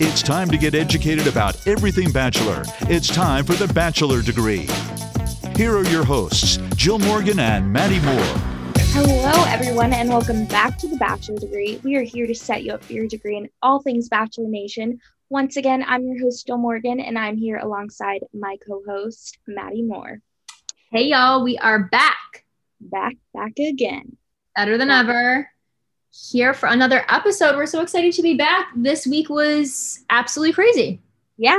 It's time to get educated about everything Bachelor. It's time for the Bachelor degree. Here are your hosts, Jill Morgan and Maddie Moore. Hello, everyone, and welcome back to the Bachelor Degree. We are here to set you up for your degree in all things Bachelor Nation. Once again, I'm your host, Jill Morgan, and I'm here alongside my co host, Maddie Moore. Hey, y'all, we are back. Back, back again. Better than ever. Here for another episode. We're so excited to be back. This week was absolutely crazy. Yeah,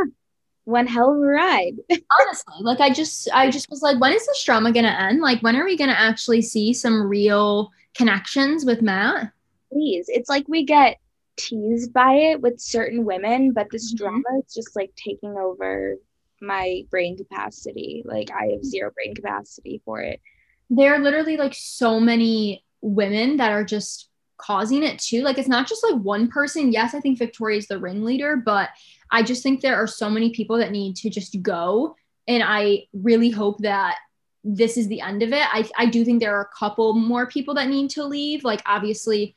one hell of a ride. Honestly, like I just, I just was like, when is this drama gonna end? Like, when are we gonna actually see some real connections with Matt? Please, it's like we get teased by it with certain women, but this Mhm. drama is just like taking over my brain capacity. Like I have zero brain capacity for it. There are literally like so many women that are just causing it too. Like it's not just like one person. Yes, I think Victoria is the ringleader, but I just think there are so many people that need to just go. And I really hope that this is the end of it. I, I do think there are a couple more people that need to leave. Like obviously,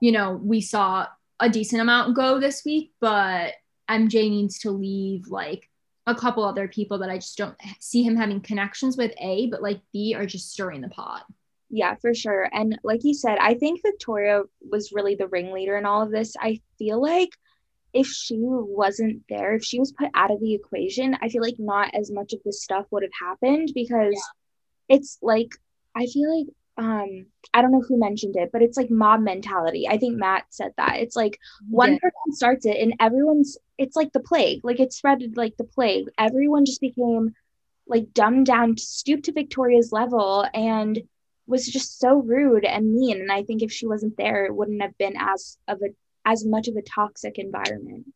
you know, we saw a decent amount go this week, but MJ needs to leave like a couple other people that I just don't see him having connections with, A, but like B are just stirring the pot. Yeah, for sure. And like you said, I think Victoria was really the ringleader in all of this. I feel like if she wasn't there, if she was put out of the equation, I feel like not as much of this stuff would have happened because it's like I feel like um I don't know who mentioned it, but it's like mob mentality. I think Matt said that. It's like one Yeah. person starts it and everyone's it's like the plague. Like it spread like the plague. Everyone just became like dumbed down, stooped to Victoria's level and was just so rude and mean. And I think if she wasn't there, it wouldn't have been as of a as much of a toxic environment.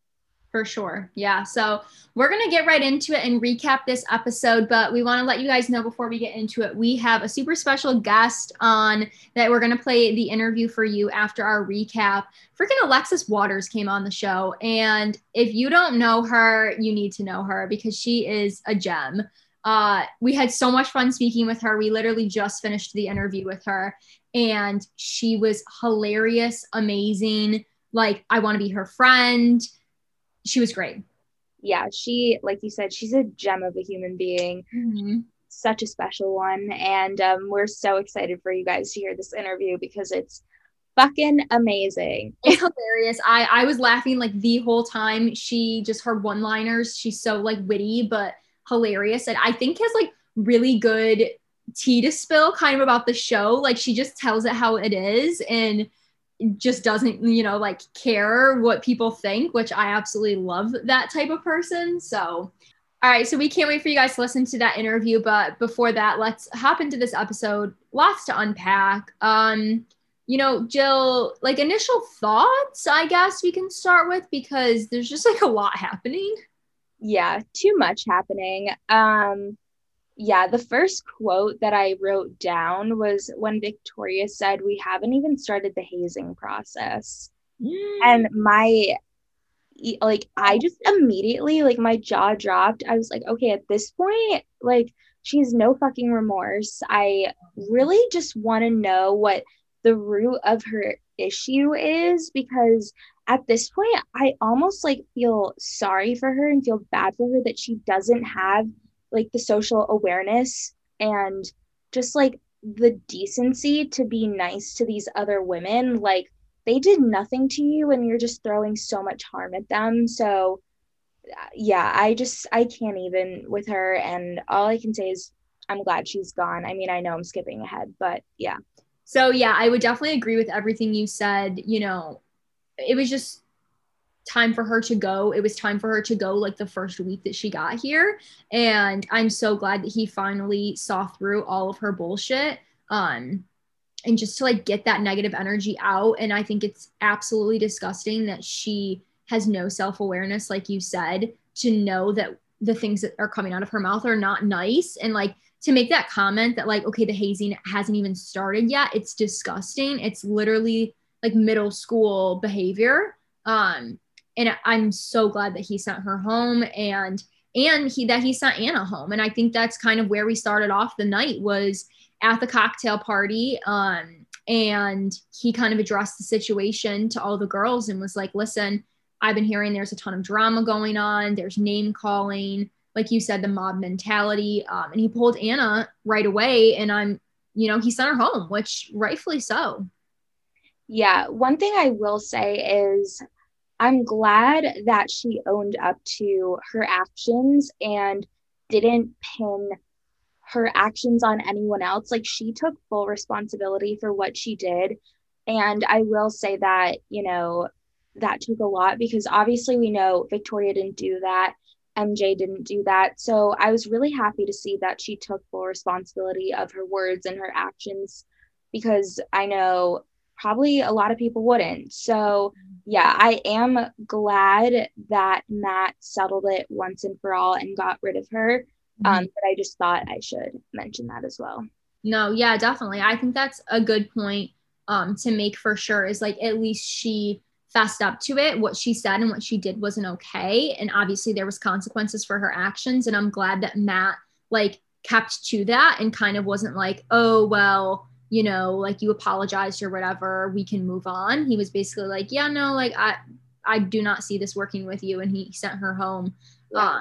For sure. Yeah. So we're going to get right into it and recap this episode. But we want to let you guys know before we get into it, we have a super special guest on that we're going to play the interview for you after our recap. Freaking Alexis Waters came on the show. And if you don't know her, you need to know her because she is a gem. Uh, we had so much fun speaking with her. We literally just finished the interview with her, and she was hilarious, amazing. Like, I want to be her friend she was great. Yeah, she like you said, she's a gem of a human being. such a special one. And um, we're so excited for you guys to hear this interview because it's fucking amazing. It's hilarious. I I was laughing like the whole time. She just her one liners. She's so like witty but hilarious, and I think has like really good tea to spill kind of about the show. Like she just tells it how it is and just doesn't you know like care what people think which i absolutely love that type of person. So all right. So we can't wait for you guys to listen to that interview. But before that let's hop into this episode. Lots to unpack. Um you know jill like initial thoughts i guess we can start with because there's just like a lot happening Yeah, too much happening. Um, yeah, the first quote that I wrote down was when Victoria said, We haven't even started the hazing process. And my, like, I just immediately, like, my jaw dropped. I was like, okay, at this point, like, she has no fucking remorse. I really just want to know what the root of her issue is because at this point, I almost like feel sorry for her and feel bad for her that she doesn't have like the social awareness and just like the decency to be nice to these other women. Like, they did nothing to you and you're just throwing so much harm at them. So, yeah, I just, I can't even with her. And all I can say is, I'm glad she's gone. I mean, I know I'm skipping ahead, but yeah. So yeah, I would definitely agree with everything you said. You know, it was just time for her to go. It was time for her to go like the first week that she got here. And I'm so glad that he finally saw through all of her bullshit. Um and just to like get that negative energy out. And I think it's absolutely disgusting that she has no self-awareness, like you said, to know that the things that are coming out of her mouth are not nice. And like to make that comment that like, okay, the hazing hasn't even started yet. It's disgusting. It's literally like middle school behavior. Um, and I'm so glad that he sent her home and and he that he sent Anna home. And I think that's kind of where we started off the night was at the cocktail party. Um, and he kind of addressed the situation to all the girls and was like, listen, I've been hearing there's a ton of drama going on. There's name calling, like you said, the mob mentality. Um, and he pulled Anna right away, and I'm, you know, he sent her home, which rightfully so. Yeah. One thing I will say is I'm glad that she owned up to her actions and didn't pin her actions on anyone else. Like she took full responsibility for what she did. And I will say that, you know, that took a lot because obviously we know Victoria didn't do that. MJ didn't do that. So I was really happy to see that she took full responsibility of her words and her actions because I know probably a lot of people wouldn't. So yeah, I am glad that Matt settled it once and for all and got rid of her. Mm-hmm. Um, but I just thought I should mention that as well. No, yeah, definitely. I think that's a good point um, to make for sure is like at least she fessed up to it. What she said and what she did wasn't okay. And obviously there was consequences for her actions. And I'm glad that Matt like kept to that and kind of wasn't like, oh, well, you know, like you apologized or whatever, we can move on. He was basically like, yeah, no, like I, I do not see this working with you. And he sent her home. Yeah. Uh,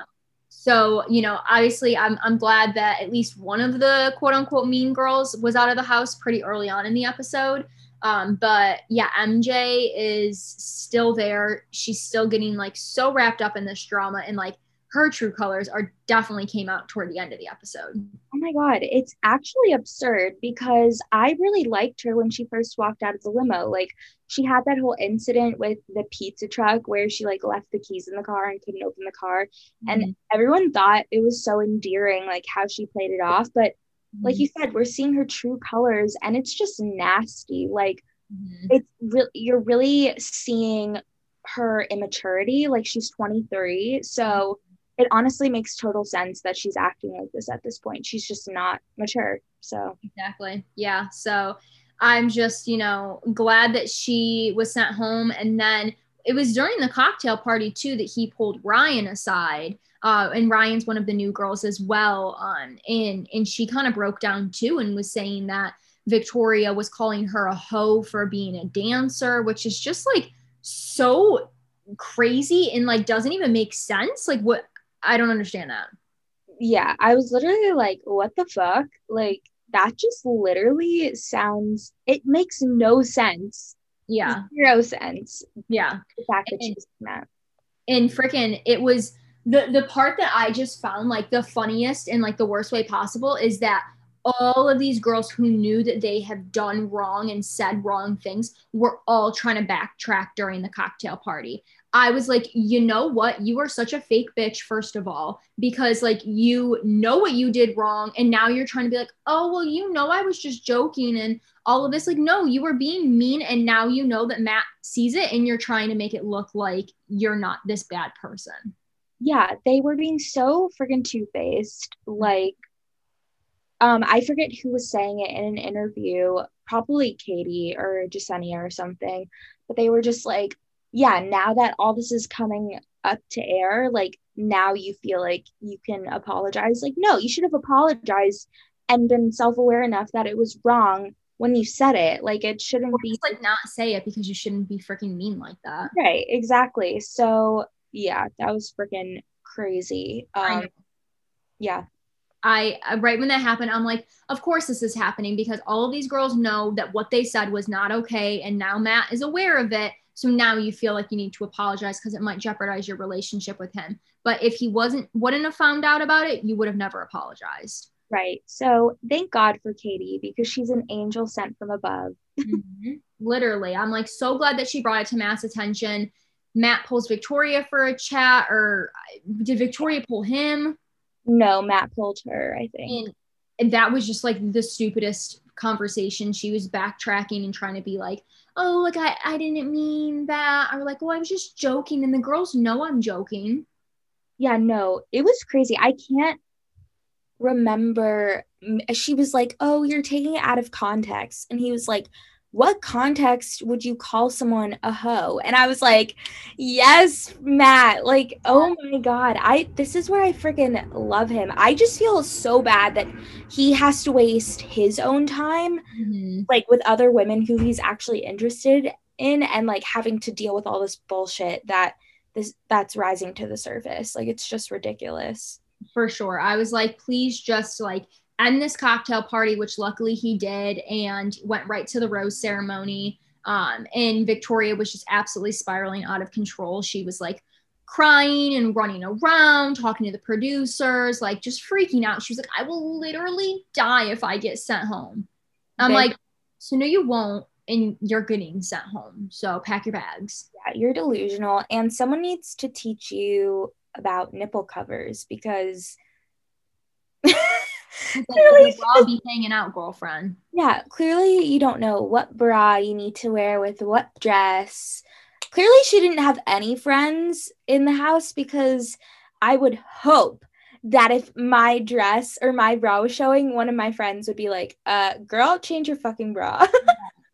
so, you know, obviously I'm, I'm glad that at least one of the quote unquote mean girls was out of the house pretty early on in the episode. Um, but yeah, MJ is still there. She's still getting like so wrapped up in this drama and like her true colors are definitely came out toward the end of the episode. Oh my god, it's actually absurd because I really liked her when she first walked out of the limo. Like she had that whole incident with the pizza truck where she like left the keys in the car and couldn't open the car mm-hmm. and everyone thought it was so endearing like how she played it off, but mm-hmm. like you said, we're seeing her true colors and it's just nasty. Like mm-hmm. it's really you're really seeing her immaturity like she's 23 so it honestly makes total sense that she's acting like this at this point. She's just not mature. So, exactly. Yeah. So, I'm just, you know, glad that she was sent home. And then it was during the cocktail party, too, that he pulled Ryan aside. Uh, and Ryan's one of the new girls as well. Um, and, and she kind of broke down, too, and was saying that Victoria was calling her a hoe for being a dancer, which is just like so crazy and like doesn't even make sense. Like, what I don't understand that. Yeah, I was literally like, what the fuck? Like, that just literally sounds, it makes no sense. Yeah. Zero sense. Yeah. The fact that and, she's that. And freaking, it was the the part that I just found like the funniest and like the worst way possible is that all of these girls who knew that they have done wrong and said wrong things were all trying to backtrack during the cocktail party. I was like, you know what? You are such a fake bitch, first of all, because like you know what you did wrong. And now you're trying to be like, oh, well, you know, I was just joking and all of this. Like, no, you were being mean. And now you know that Matt sees it and you're trying to make it look like you're not this bad person. Yeah, they were being so freaking two faced. Like, um, I forget who was saying it in an interview, probably Katie or Jessenia or something, but they were just like, yeah, now that all this is coming up to air, like now you feel like you can apologize. Like, no, you should have apologized and been self-aware enough that it was wrong when you said it. Like it shouldn't or be like not say it because you shouldn't be freaking mean like that. Right, exactly. So yeah, that was freaking crazy. Um yeah. I right when that happened, I'm like, of course this is happening because all of these girls know that what they said was not okay, and now Matt is aware of it, so now you feel like you need to apologize because it might jeopardize your relationship with him. But if he wasn't wouldn't have found out about it, you would have never apologized. Right. So thank God for Katie because she's an angel sent from above. mm-hmm. Literally. I'm like so glad that she brought it to Matt's attention. Matt pulls Victoria for a chat, or did Victoria pull him? No, Matt pulled her, I think. And, and that was just like the stupidest conversation. She was backtracking and trying to be like, oh, like I, I didn't mean that. Or like, oh, I was just joking. And the girls know I'm joking. Yeah, no, it was crazy. I can't remember. She was like, oh, you're taking it out of context. And he was like, what context would you call someone a hoe? And I was like, yes, Matt. Like, oh my God. I this is where I freaking love him. I just feel so bad that he has to waste his own time mm-hmm. like with other women who he's actually interested in and like having to deal with all this bullshit that this that's rising to the surface. Like it's just ridiculous. For sure. I was like, please just like end this cocktail party, which luckily he did, and went right to the rose ceremony. Um, and Victoria was just absolutely spiraling out of control. She was like crying and running around, talking to the producers, like just freaking out. She was like, I will literally die if I get sent home. I'm They- like, so no, you won't. And you're getting sent home. So pack your bags. Yeah, you're delusional and someone needs to teach you about nipple covers because Clearly I'll be hanging out, girlfriend. yeah, clearly you don't know what bra you need to wear with what dress. Clearly she didn't have any friends in the house because I would hope that if my dress or my bra was showing, one of my friends would be like, uh, girl, change your fucking bra.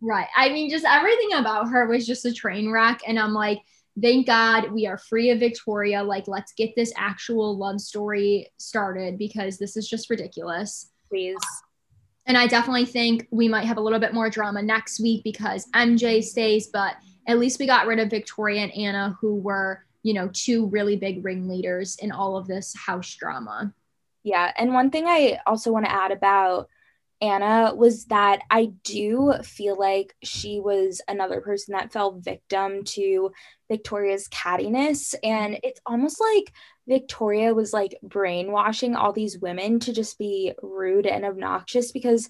Right. I mean, just everything about her was just a train wreck. And I'm like, thank God we are free of Victoria. Like, let's get this actual love story started because this is just ridiculous. Please. And I definitely think we might have a little bit more drama next week because MJ stays, but at least we got rid of Victoria and Anna, who were, you know, two really big ringleaders in all of this house drama. Yeah. And one thing I also want to add about Anna was that I do feel like she was another person that fell victim to Victoria's cattiness. And it's almost like Victoria was like brainwashing all these women to just be rude and obnoxious because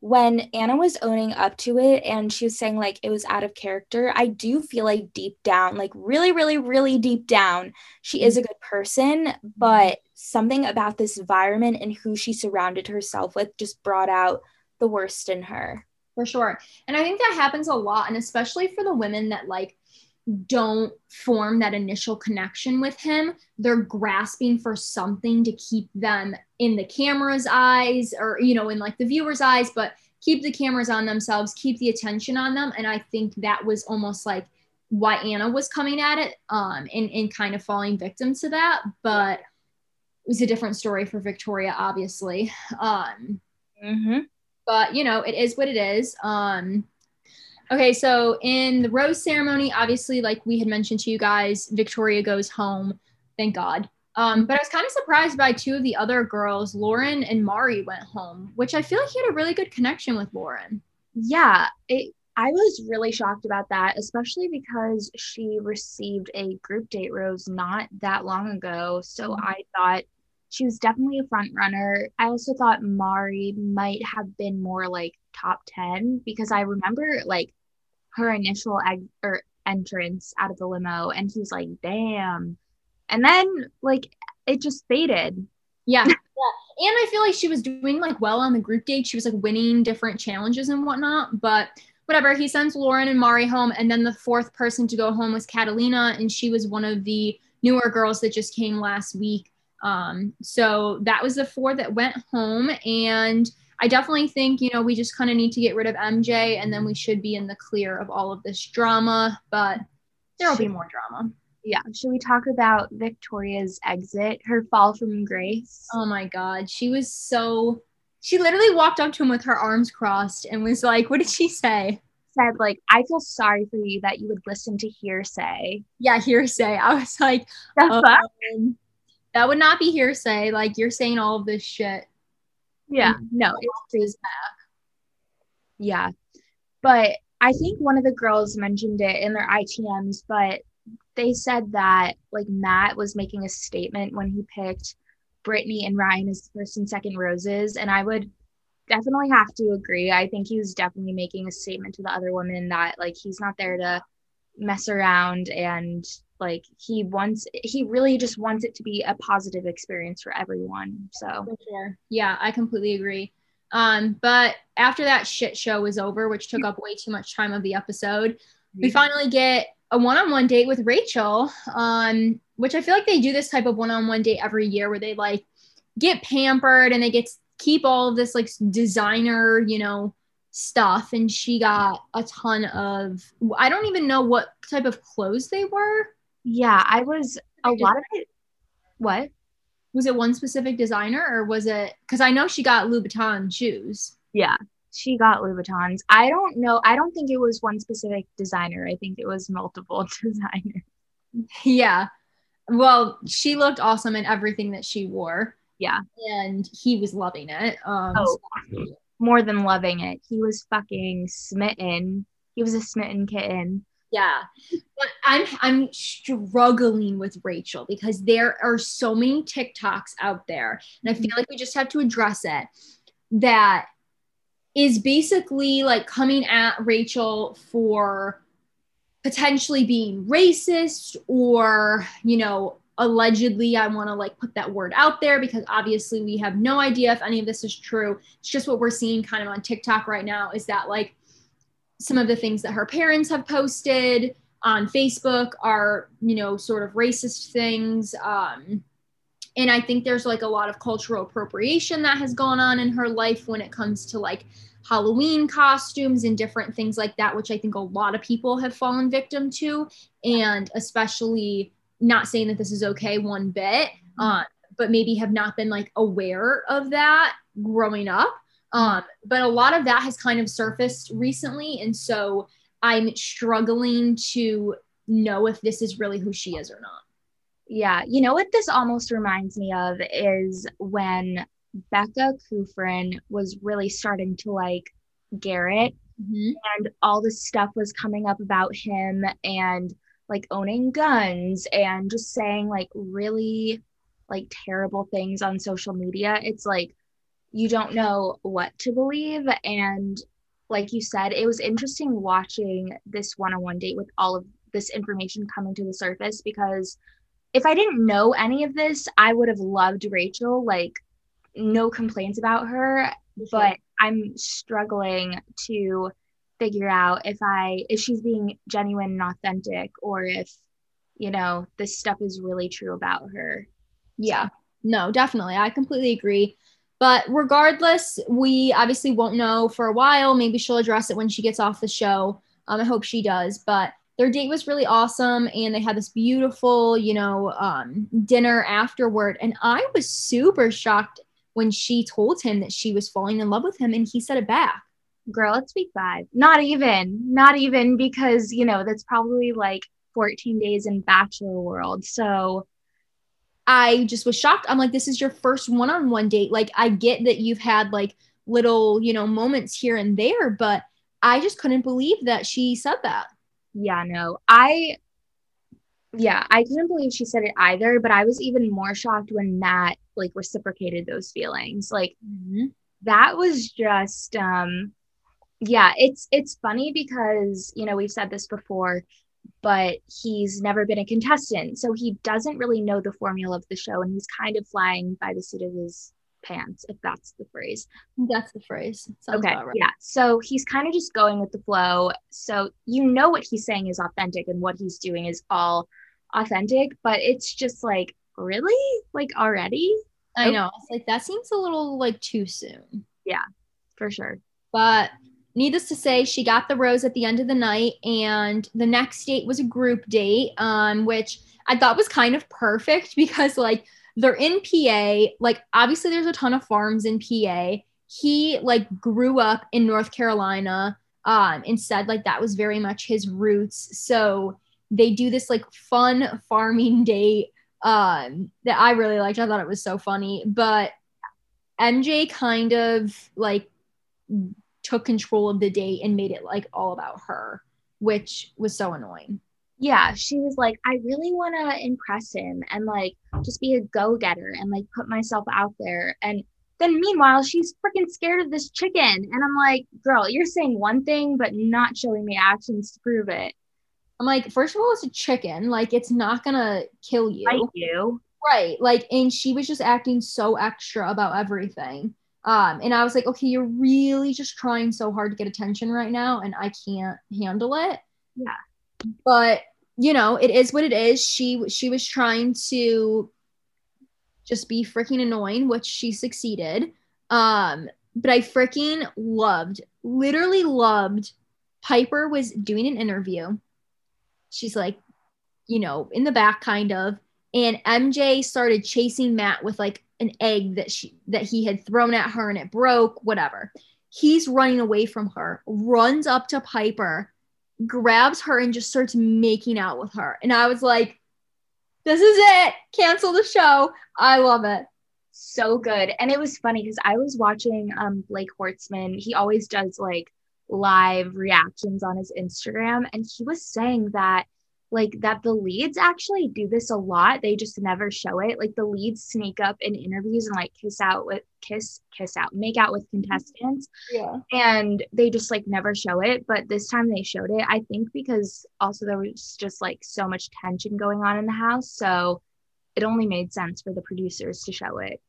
when Anna was owning up to it and she was saying like it was out of character, I do feel like deep down, like really, really, really deep down, she is a good person, but something about this environment and who she surrounded herself with just brought out the worst in her. for sure. And i think that happens a lot and especially for the women that like don't form that initial connection with him they're grasping for something to keep them in the camera's eyes or you know in like the viewer's eyes but keep the cameras on themselves keep the attention on them. And i think that was almost like why anna was coming at it um and, and kind of falling victim to that. But was a different story for victoria obviously um Mm-hmm. but you know it is what it is um okay so in the rose ceremony obviously like we had mentioned to you guys victoria goes home thank god um but i was kind of surprised by two of the other girls lauren and mari went home which i feel like he had a really good connection with lauren Yeah, it, I was really shocked about that, especially because she received a group date rose not that long ago. So Mhm. I thought she was definitely a front runner. I also thought Mari might have been more like top 10 because I remember like her initial eg- or er, entrance out of the limo and he was like, damn. And then like it just faded. yeah yeah and i feel like she was doing like well on the group date she was like winning different challenges and whatnot but whatever he sends lauren and mari home and then the fourth person to go home was catalina and she was one of the newer girls that just came last week um, so that was the four that went home and i definitely think you know we just kind of need to get rid of mj and then we should be in the clear of all of this drama but there will be more drama Yeah. Should we talk about Victoria's exit, her fall from grace? Oh my God. She was so, she literally walked up to him with her arms crossed and was like, what did she say? said like i feel sorry for you that you would listen to hearsay Yeah, hearsay. I was like, the um, fuck that would not be hearsay. Like, you're saying all of this shit. yeah no it's crazy yeah but i think one of the girls mentioned it in their itms but they said that like matt was making a statement when he picked brittany and ryan as first and second roses and i would definitely have to agree i think he was definitely making a statement to the other women that like he's not there to mess around and like he wants he really just wants it to be a positive experience for everyone so For sure. Yeah, I completely agree. Um, but after that shit show was over, which took up way too much time of the episode, we finally get a one-on-one date with Rachael, um, which I feel like they do this type of one-on-one date every year where they like get pampered and they get to keep all of this like designer, you know, stuff. And she got a ton of I don't even know what type of clothes they were. yeah i was a lot of it what Was it one specific designer or was it because I know she got Louboutin shoes. yeah she got Louboutins. I don't know. I don't think it was one specific designer. I think it was multiple designers. Yeah. Well, she looked awesome in everything that she wore. Yeah. And he was loving it. Um, oh, more than loving it. He was fucking smitten. He was a smitten kitten. Yeah. But I'm I'm struggling with Rachael because there are so many TikToks out there. And I feel like we just have to address it that is basically like coming at Rachael for potentially being racist or, you know, allegedly i want to like put that word out there because obviously we have no idea if any of this is true it's just what we're seeing kind of on tiktok right now is that like some of the things that her parents have posted on facebook are you know sort of racist things um and i think there's like a lot of cultural appropriation that has gone on in her life when it comes to like Halloween costumes and different things like that, which I think a lot of people have fallen victim to. And especially not saying that this is okay one bit, mm-hmm. uh, but maybe have not been like aware of that growing up. Um, but a lot of that has kind of surfaced recently. And so I'm struggling to know if this is really who she is or not. Yeah. You know what this almost reminds me of is when Becca Kufrin was really starting to like Garrett mm-hmm. and all this stuff was coming up about him and like owning guns and just saying like really like terrible things on social media it's like you don't know what to believe. And like you said it was interesting watching this one-on-one date with all of this information coming to the surface because if i didn't know any of this i would have loved rachael like no complaints about her. But i'm struggling to figure out if I if she's being genuine and authentic or if you know this stuff is really true about her. Yeah. No, definitely. I completely agree. But regardless, we obviously won't know for a while. Maybe she'll address it when she gets off the show. Um, I hope she does. But their date was really awesome, and they had this beautiful, you know, um, dinner afterward. And I was super shocked when she told him that she was falling in love with him, and he said it back girl, it's week five. Not even, not even because, you know, that's probably like 14 days in Bachelor world. So I just was shocked. I'm like, this is your first one on one date. Like, I get that you've had like little, you know, moments here and there, but I just couldn't believe that she said that. Yeah, no, I, yeah, I couldn't believe she said it either, but I was even more shocked when Matt like reciprocated those feelings. Like, mm-hmm. that was just, um, yeah it's it's funny because you know we've said this before but he's never been a contestant so he doesn't really know the formula of the show and he's kind of flying by the seat of his pants if that's the phrase. That's the phrase. Sounds okay right. yeah so he's kind of just going with the flow so you know what he's saying is authentic and what he's doing is all authentic but it's just like really? Like already? I oh. know it's like that seems a little like too soon. Yeah for sure. But needless to say, she got the rose at the end of the night, and the next date was a group date, um, which I thought was kind of perfect because like they're in PA. Like obviously, there's a ton of farms in PA. He like grew up in North Carolina, um, and said like that was very much his roots. So they do this like fun farming date um, that I really liked. I thought it was so funny, but MJ kind of like took control of the date and made it like all about her, which was so annoying. Yeah, she was like, I really want to impress him and like just be a go getter and like put myself out there. And then meanwhile, she's freaking scared of this chicken. And I'm like, girl, you're saying one thing, but not showing me actions to prove it. I'm like, first of all, it's a chicken. Like, it's not gonna kill you. Bite you. Right. Like, and she was just acting so extra about everything. Um, and I was like, okay, you're really just trying so hard to get attention right now, and I can't handle it. Yeah. But you know, it is what it is. She she was trying to just be freaking annoying, which she succeeded. Um, but I freaking loved, literally loved. Piper was doing an interview. She's like, you know, in the back, kind of. And MJ started chasing Matt with like an egg that she that he had thrown at her and it broke whatever he's running away from her, runs up to Piper, grabs her, and just starts making out with her. And I was like, this is it. Cancel the show. I love it. So good. And it was funny because I was watching um Blake Horstmann. He always does like live reactions on his Instagram. And he was saying that like that the leads actually do this a lot they just never show it. Like the leads sneak up in interviews and like kiss out with kiss kiss out make out with mm-hmm. contestants Yeah. and they just like never show it. But this time they showed it i think because also there was just like so much tension going on in the house. So it only made sense for the producers to show it.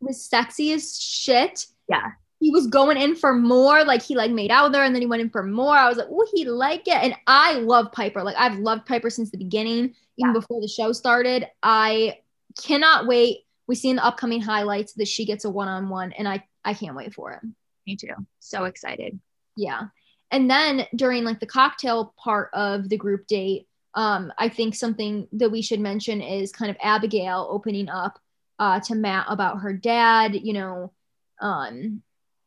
Was sexy as shit. yeah He was going in for more. Like he like made out with her and then he went in for more. I was like, oh, he like it. And I love Piper. Like I've loved Piper since the beginning, even Yeah. before the show started. I cannot wait. We see in the upcoming highlights that she gets a one-on-one, and I I can't wait for it. me too so excited Yeah. And then during like the cocktail part of the group date, um, I think something that we should mention is kind of Abigail opening up uh, to Matt about her dad. You know, um,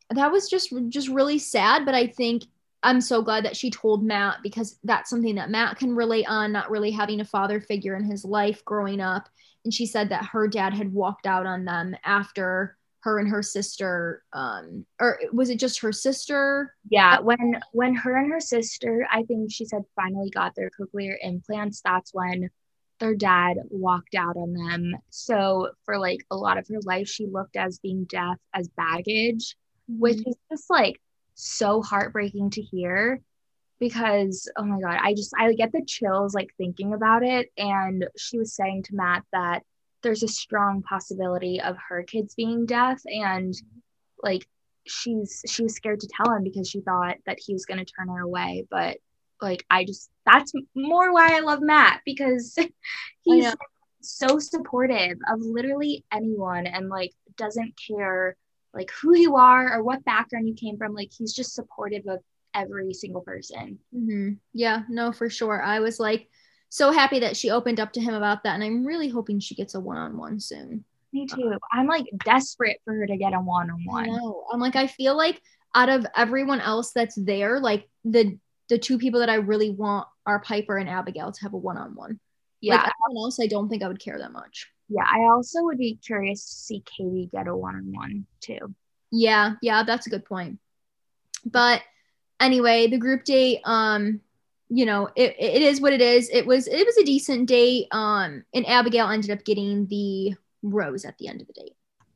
that was just just really sad. But I think I'm so glad that she told Matt because that's something that Matt can relate on, not really having a father figure in his life growing up. And she said that her dad had walked out on them after her and her sister, um, or was it just her sister? Yeah, when when her and her sister, I think she said finally got their cochlear implants, that's when their dad walked out on them. So for like a lot of her life, she looked as being deaf as baggage, which mm-hmm. is just like so heartbreaking to hear because oh my god, I just I get the chills like thinking about it. And she was saying to Matt that there's a strong possibility of her kids being deaf. And like she's she was scared to tell him because she thought that he was going to turn her away. But like i just that's more why i love matt because he's so supportive of literally anyone and like doesn't care like who you are or what background you came from like he's just supportive of every single person hmm Yeah, no, for sure. I was like so happy that she opened up to him about that, and I'm really hoping she gets a one-on-one soon. me too i'm like desperate for her to get a one-on-one know. I'm like, I feel like out of everyone else that's there, like the the two people that I really want are Piper and Abigail to have a one-on-one. yeah Like everyone else, I don't think I would care that much. Yeah i also would be curious to see katie get a one-on-one too Yeah, yeah, that's a good point. But anyway, the group date, um, you know, it, it is what it is. It was it was a decent date. Um, and Abigail ended up getting the rose at the end of the date.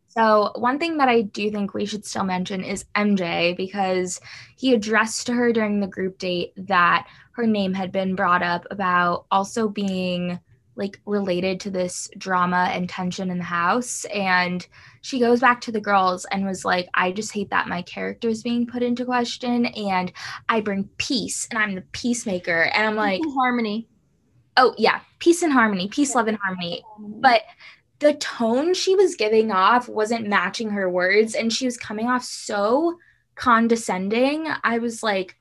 So, one thing that I do think we should still mention is MJ because he addressed to her during the group date that her name had been brought up about also being like related to this drama and tension in the house. And she goes back to the girls and was like, I just hate that my character is being put into question and I bring peace and I'm the peacemaker. And I'm like, harmony. oh, yeah, peace and harmony, peace, love, and harmony but the tone she was giving off wasn't matching her words and she was coming off so condescending i was like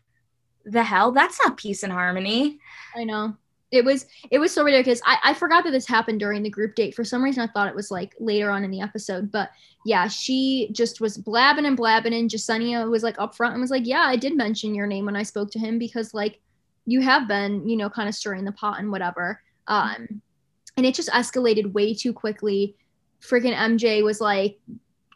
the hell that's not peace and harmony I know. It was it was so ridiculous. I, I forgot that this happened during the group date. For some reason I thought it was like later on in the episode. But yeah, she just was blabbing and blabbing and Jessenia was like up front and was like, Yeah, I did mention your name when I spoke to him because like you have been, you know, kind of stirring the pot and whatever. Um and it just escalated way too quickly. Freaking MJ was like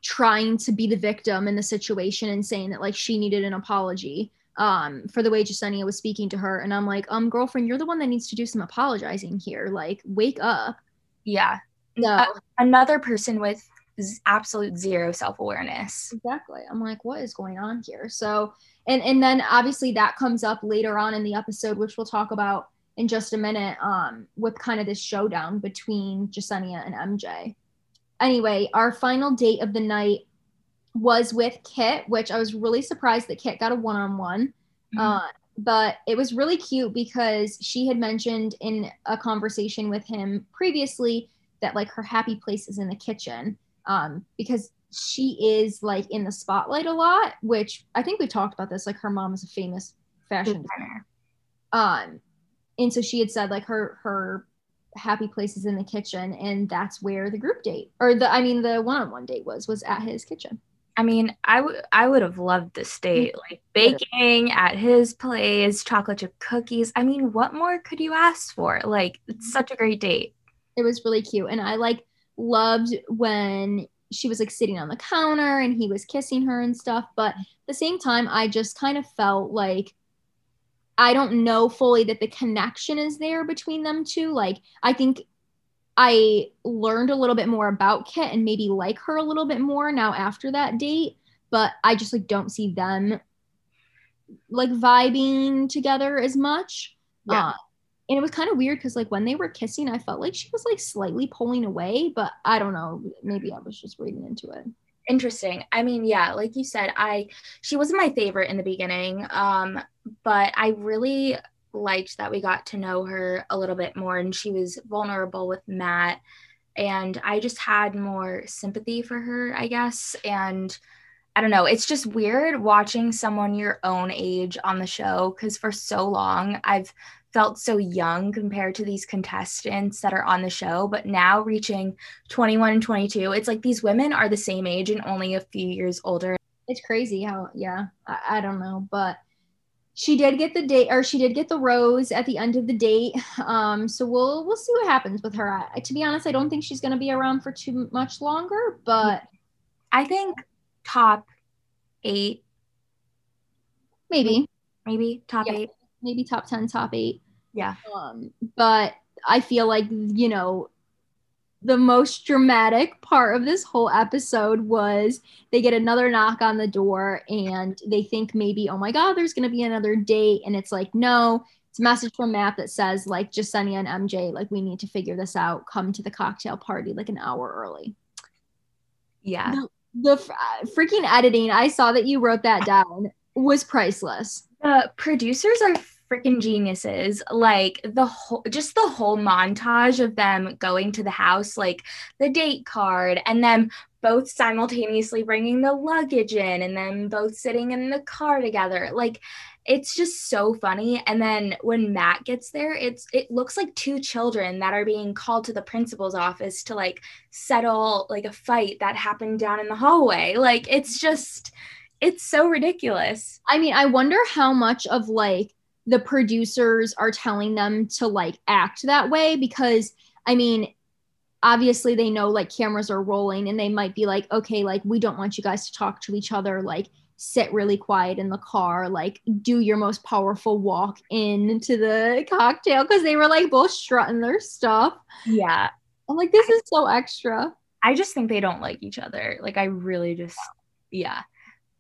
trying to be the victim in the situation and saying that like she needed an apology um for the way Jessenia was speaking to her. And I'm like um girlfriend you're the one that needs to do some apologizing here. Like wake up. Yeah. No Uh, another person with z- absolute zero self-awareness. Exactly. I'm like what is going on here? So and and then obviously that comes up later on in the episode which we'll talk about in just a minute um with kind of this showdown between Jessenia and MJ anyway our final date of the night was with Kit which I was really surprised that Kit got a one-on-one Mhm. Uh, but it was really cute because she had mentioned in a conversation with him previously that like her happy place is in the kitchen um, because she is like in the spotlight a lot, which I think we talked about this. Like her mom is a famous fashion Designer. um, and so she had said like her her happy place is in the kitchen, and that's where the group date or the I mean the one on one date was was at his kitchen. I mean, I would I would have loved this date, mm-hmm. like baking at his place, chocolate chip cookies. I mean, what more could you ask for? Like, it's mm-hmm. such a great date. It was really cute, and I like loved when she was like sitting on the counter and he was kissing her and stuff. But at the same time, I just kind of felt like I don't know fully that the connection is there between them two. Like, I think I learned a little bit more about Kit and maybe like her a little bit more now after that date, but I just like don't see them like vibing together as much. Yeah. Uh, and it was kind of weird because like when they were kissing, I felt like she was like slightly pulling away, but I don't know. Maybe I was just reading into it. Interesting. I mean, yeah, like you said, I she wasn't my favorite in the beginning, um, but I really liked that we got to know her a little bit more and she was vulnerable with Matt and I just had more sympathy for her, I guess. And I don't know, it's just weird watching someone your own age on the show because for so long I've felt so young compared to these contestants that are on the show. But now reaching 21 and 22, it's like these women are the same age and only a few years older. It's crazy how, yeah, I, I don't know. But she did get the date or she did get the rose at the end of the date. Um so we'll we'll see what happens with her. I, to be honest i don't think she's going to be around for too much longer but i think top eight. Maybe. Maybe top yeah, eight. Maybe top 10 top eight. Yeah. Um but i feel like you know the most dramatic part of this whole episode was they get another knock on the door and they think maybe, oh my God, there's going to be another date. And it's like, no, it's a message from Matt that says, like, Jessenia and MJ, like, we need to figure this out. Come to the cocktail party like an hour early. Yeah. The, the uh, freaking editing, I saw that you wrote that down, was priceless. The producers are freaking geniuses. Like the whole, just the whole montage of them going to the house, like the date card, and then both simultaneously bringing the luggage in, and then both sitting in the car together. Like it's just so funny. And then when Matt gets there, it's it looks like two children that are being called to the principal's office to like settle like a fight that happened down in the hallway. Like it's just it's so ridiculous. I mean, I wonder how much of like the producers are telling them to like act that way because I mean, obviously they know like cameras are rolling and they might be like, okay, like we don't want you guys to talk to each other, like sit really quiet in the car, like do your most powerful walk into the cocktail because they were like both strutting their stuff. Yeah. I'm like, this is so extra. I just think they don't like each other. Like I really just yeah.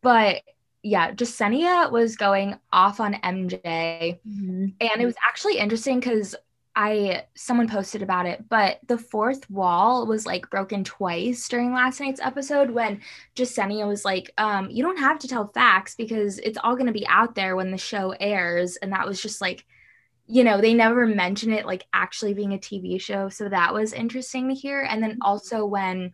But yeah, Jessenia was going off on MJ. Mm-hmm. And it was actually interesting because I someone posted about it, but the fourth wall was like broken twice during last night's episode when Jessenia was like, um, you don't have to tell facts because it's all gonna be out there when the show airs. And that was just like, you know, they never mention it like actually being a TV show. So that was interesting to hear. And then mm-hmm. also when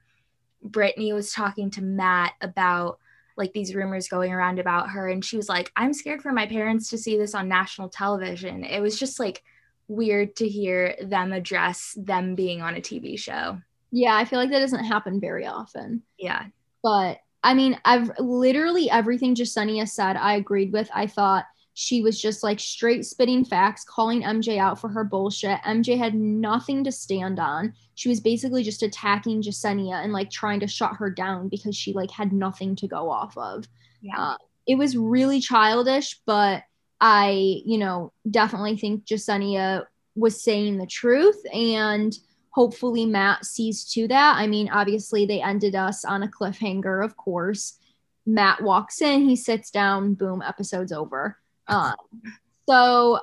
Brittany was talking to Matt about like these rumors going around about her and she was like i'm scared for my parents to see this on national television. It was just like weird to hear them address them being on a tv show. Yeah i feel like that doesn't happen very often. Yeah. But i mean i've literally everything Jessenia said i agreed with. I thought she was just like straight spitting facts, calling MJ out for her bullshit. MJ had nothing to stand on. She was basically just attacking Jessenia and like trying to shut her down because she like had nothing to go off of. Yeah. Uh, it was really childish, but I, you know, definitely think Jessenia was saying the truth and hopefully Matt sees to that. I mean, obviously they ended us on a cliffhanger, of course. Matt walks in, he sits down, boom, episode's over. Um, so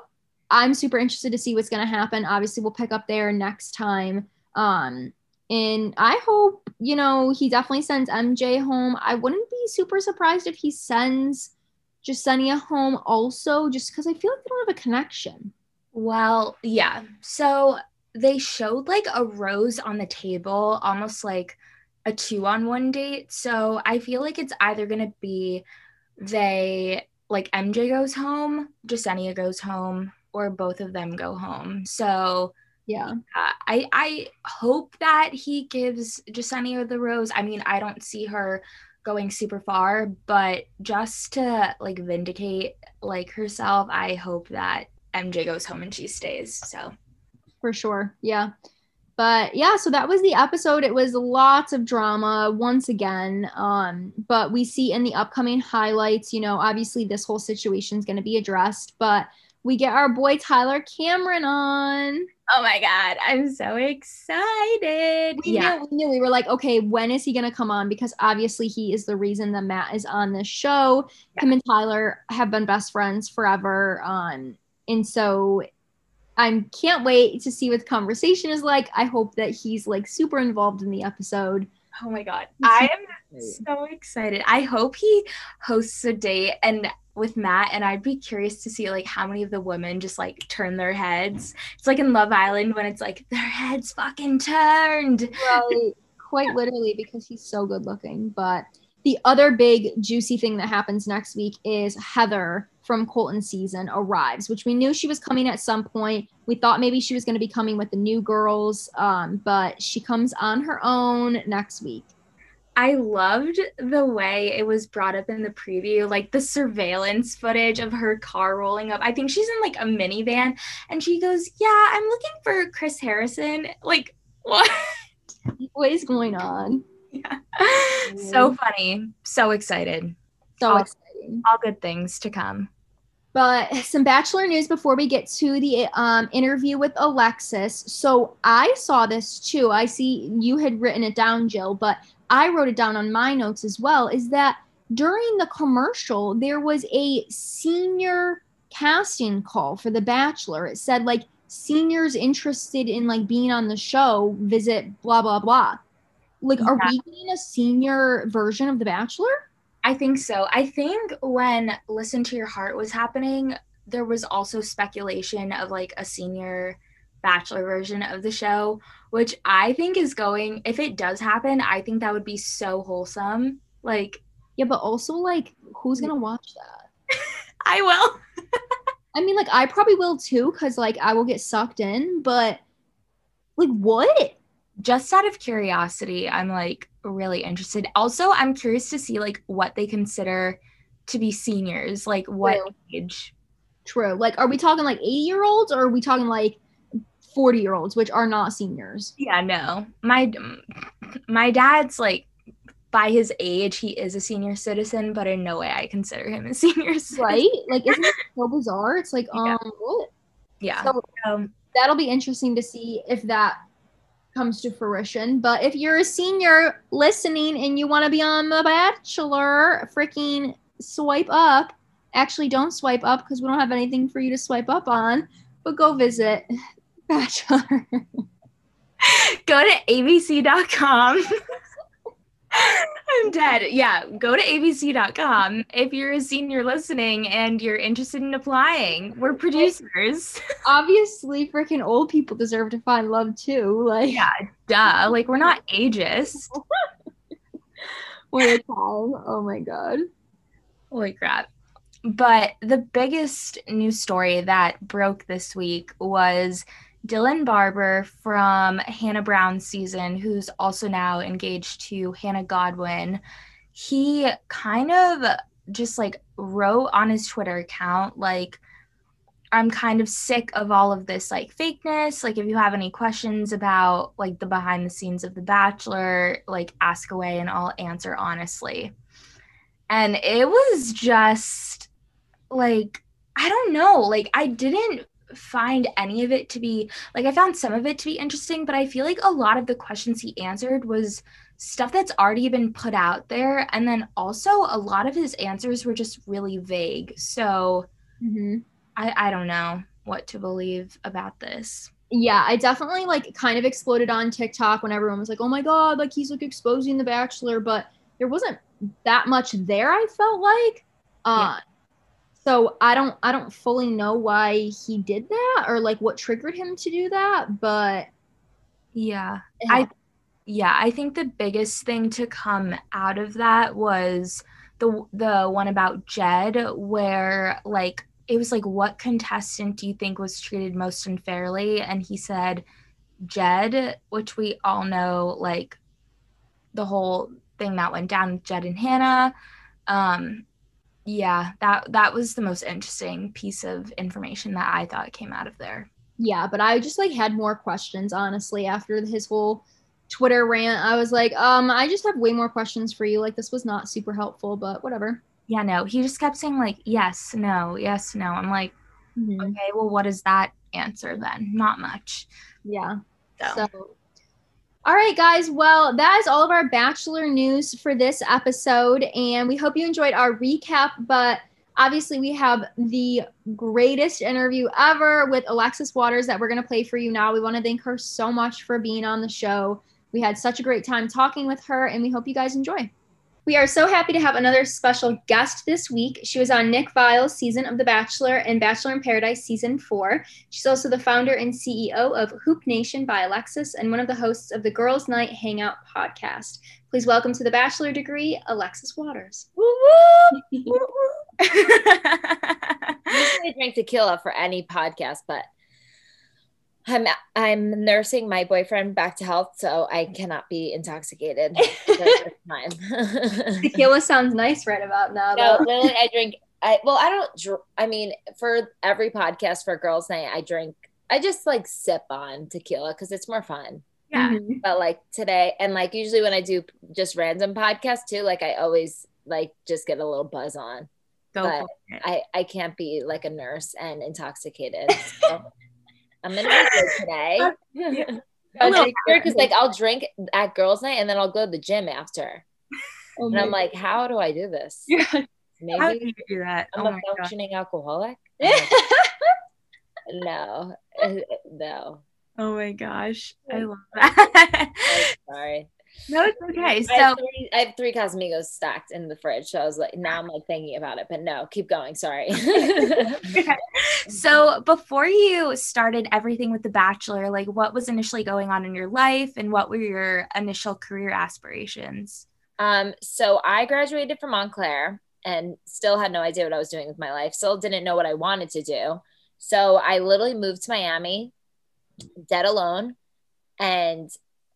I'm super interested to see what's going to happen. Obviously, we'll pick up there next time. Um, and I hope, you know, he definitely sends MJ home. I wouldn't be super surprised if he sends Jessenia home also, just because I feel like they don't have a connection. Well, yeah. So they showed like a rose on the table, almost like a two on one date. So I feel like it's either going to be they like MJ goes home, Jessenia goes home, or both of them go home. So yeah, uh, I I hope that he gives Jessenia the rose. I mean, I don't see her going super far, but just to like vindicate like herself, I hope that MJ goes home and she stays. So for sure. Yeah. But yeah, so that was the episode. It was lots of drama once again. Um, but we see in the upcoming highlights, you know, obviously this whole situation is going to be addressed, but we get our boy Tyler Cameron on. Oh my God, I'm so excited. We yeah. Knew, we knew we were like, okay, when is he going to come on? Because obviously he is the reason that Matt is on this show. Yeah. Him and Tyler have been best friends forever. Um, and so I can't wait to see what the conversation is like. I hope that he's like super involved in the episode. Oh my God. I am so excited. I hope he hosts a date and with Matt and I'd be curious to see like how many of the women just like turn their heads. It's like in Love Island when it's like their heads fucking turned. Right. Quite literally because he's so good looking. But the other big juicy thing that happens next week is Heather from Colton season arrives, which we knew she was coming at some point. We thought maybe she was going to be coming with the new girls, um, but she comes on her own next week. I loved the way it was brought up in the preview, like the surveillance footage of her car rolling up. I think she's in like a minivan and she goes, Yeah, I'm looking for Chris Harrison. Like, what? What is going on? Yeah. So funny. So excited. So all, exciting. All good things to come. But some Bachelor news before we get to the um, interview with Alexis. So I saw this too. I see you had written it down, Jill, but I wrote it down on my notes as well. Is that during the commercial, there was a senior casting call for The Bachelor. It said, like, seniors interested in like being on the show, visit blah, blah, blah. Like, are yeah. we getting a senior version of The Bachelor? I think so. I think when Listen to Your Heart was happening, there was also speculation of like a senior bachelor version of the show, which I think is going, if it does happen, I think that would be so wholesome. Like, yeah, but also, like, who's gonna watch that? I will. I mean, like, I probably will too, because, like, I will get sucked in, but, like, what? Just out of curiosity, I'm like, really interested. Also, I'm curious to see like what they consider to be seniors, like what True. age. True. Like, are we talking like 80 year olds or are we talking like 40 year olds, which are not seniors? Yeah, no. My my dad's like by his age, he is a senior citizen, but in no way I consider him a senior citizen. Right? Like, isn't it so bizarre? It's like, yeah. um, what? Yeah. So um, that'll be interesting to see if that comes to fruition. But if you're a senior listening and you want to be on The Bachelor, freaking swipe up. Actually, don't swipe up because we don't have anything for you to swipe up on, but go visit Bachelor. go to abc.com. I'm dead. Yeah, go to abc.com if you're a senior listening and you're interested in applying. We're producers. Obviously, freaking old people deserve to find love too. Like, yeah, duh. Like, we're not ageist. what a time. Oh my God. Holy crap. But the biggest news story that broke this week was Dylan Barbour from Hannah Brown's season, who's also now engaged to Hannah Godwin, he kind of just like wrote on his Twitter account, like, I'm kind of sick of all of this like fakeness. Like, if you have any questions about like the behind the scenes of The Bachelor, like ask away and I'll answer honestly. And it was just like, I don't know. Like, I didn't find any of it to be like I found some of it to be interesting, but I feel like a lot of the questions he answered was stuff that's already been put out there. And then also a lot of his answers were just really vague. So mm-hmm. I, I don't know what to believe about this. Yeah, I definitely like kind of exploded on TikTok when everyone was like, oh my God, like he's like exposing The Bachelor, but there wasn't that much there, I felt like. Uh, yeah so i don't i don't fully know why he did that or like what triggered him to do that but yeah. I yeah i think the biggest thing to come out of that was the the one about jed where like it was like what contestant do you think was treated most unfairly? And he said jed which we all know like the whole thing that went down with Jed and Hannah. Um, yeah, that that was the most interesting piece of information that I thought came out of there. Yeah, but I just like had more questions honestly after his whole Twitter rant. I was like, um, I just have way more questions for you. Like this was not super helpful, but whatever. Yeah, no. He just kept saying like yes, no, yes, no. I'm like, mm-hmm. okay, well, what is that answer then? Not much. Yeah. so, so all right, guys. Well, that is all of our Bachelor news for this episode. And we hope you enjoyed our recap. But obviously, we have the greatest interview ever with Alexis Waters that we're going to play for you now. We want to thank her so much for being on the show. We had such a great time talking with her, and we hope you guys enjoy. We are so happy to have another special guest this week. She was on Nick Viall's season of The Bachelor and Bachelor in Paradise season four. She's also the founder and CEO of Hoop Nation by Alexis and one of the hosts of the Girls Night Hangout podcast. Please welcome to The Bachelor degree, Alexis Waters. Woo! Usually I drink tequila for any podcast, but I'm I'm nursing my boyfriend back to health, so I cannot be intoxicated time. Tequila sounds nice right about now. No, literally, I drink. I well, I don't. Dr- I mean, for every podcast for girls' night, I drink. I just like sip on tequila because it's more fun. Yeah. Mm-hmm. But like today, and like usually when I do just random podcasts too, like I always like just get a little buzz on. Go but I I can't be like a nurse and intoxicated. So. I'm gonna be good today. Because like I'll drink at girls' night and then I'll go to the gym after. Oh and I'm like, how do I do this? Yeah. Maybe how do you do that? I'm oh a functioning God. alcoholic. no, no. Oh my gosh, I love that. sorry. No, it's okay. So I have, three, I have three Casamigos stacked in the fridge. So I was like, now I'm like thinking about it, but no, keep going. Sorry. Okay. so before you started everything with The Bachelor, like what was initially going on in your life and what were your initial career aspirations? Um, so I graduated from Montclair and still had no idea what I was doing with my life. Still didn't know what I wanted to do. So I literally moved to Miami, dead alone. And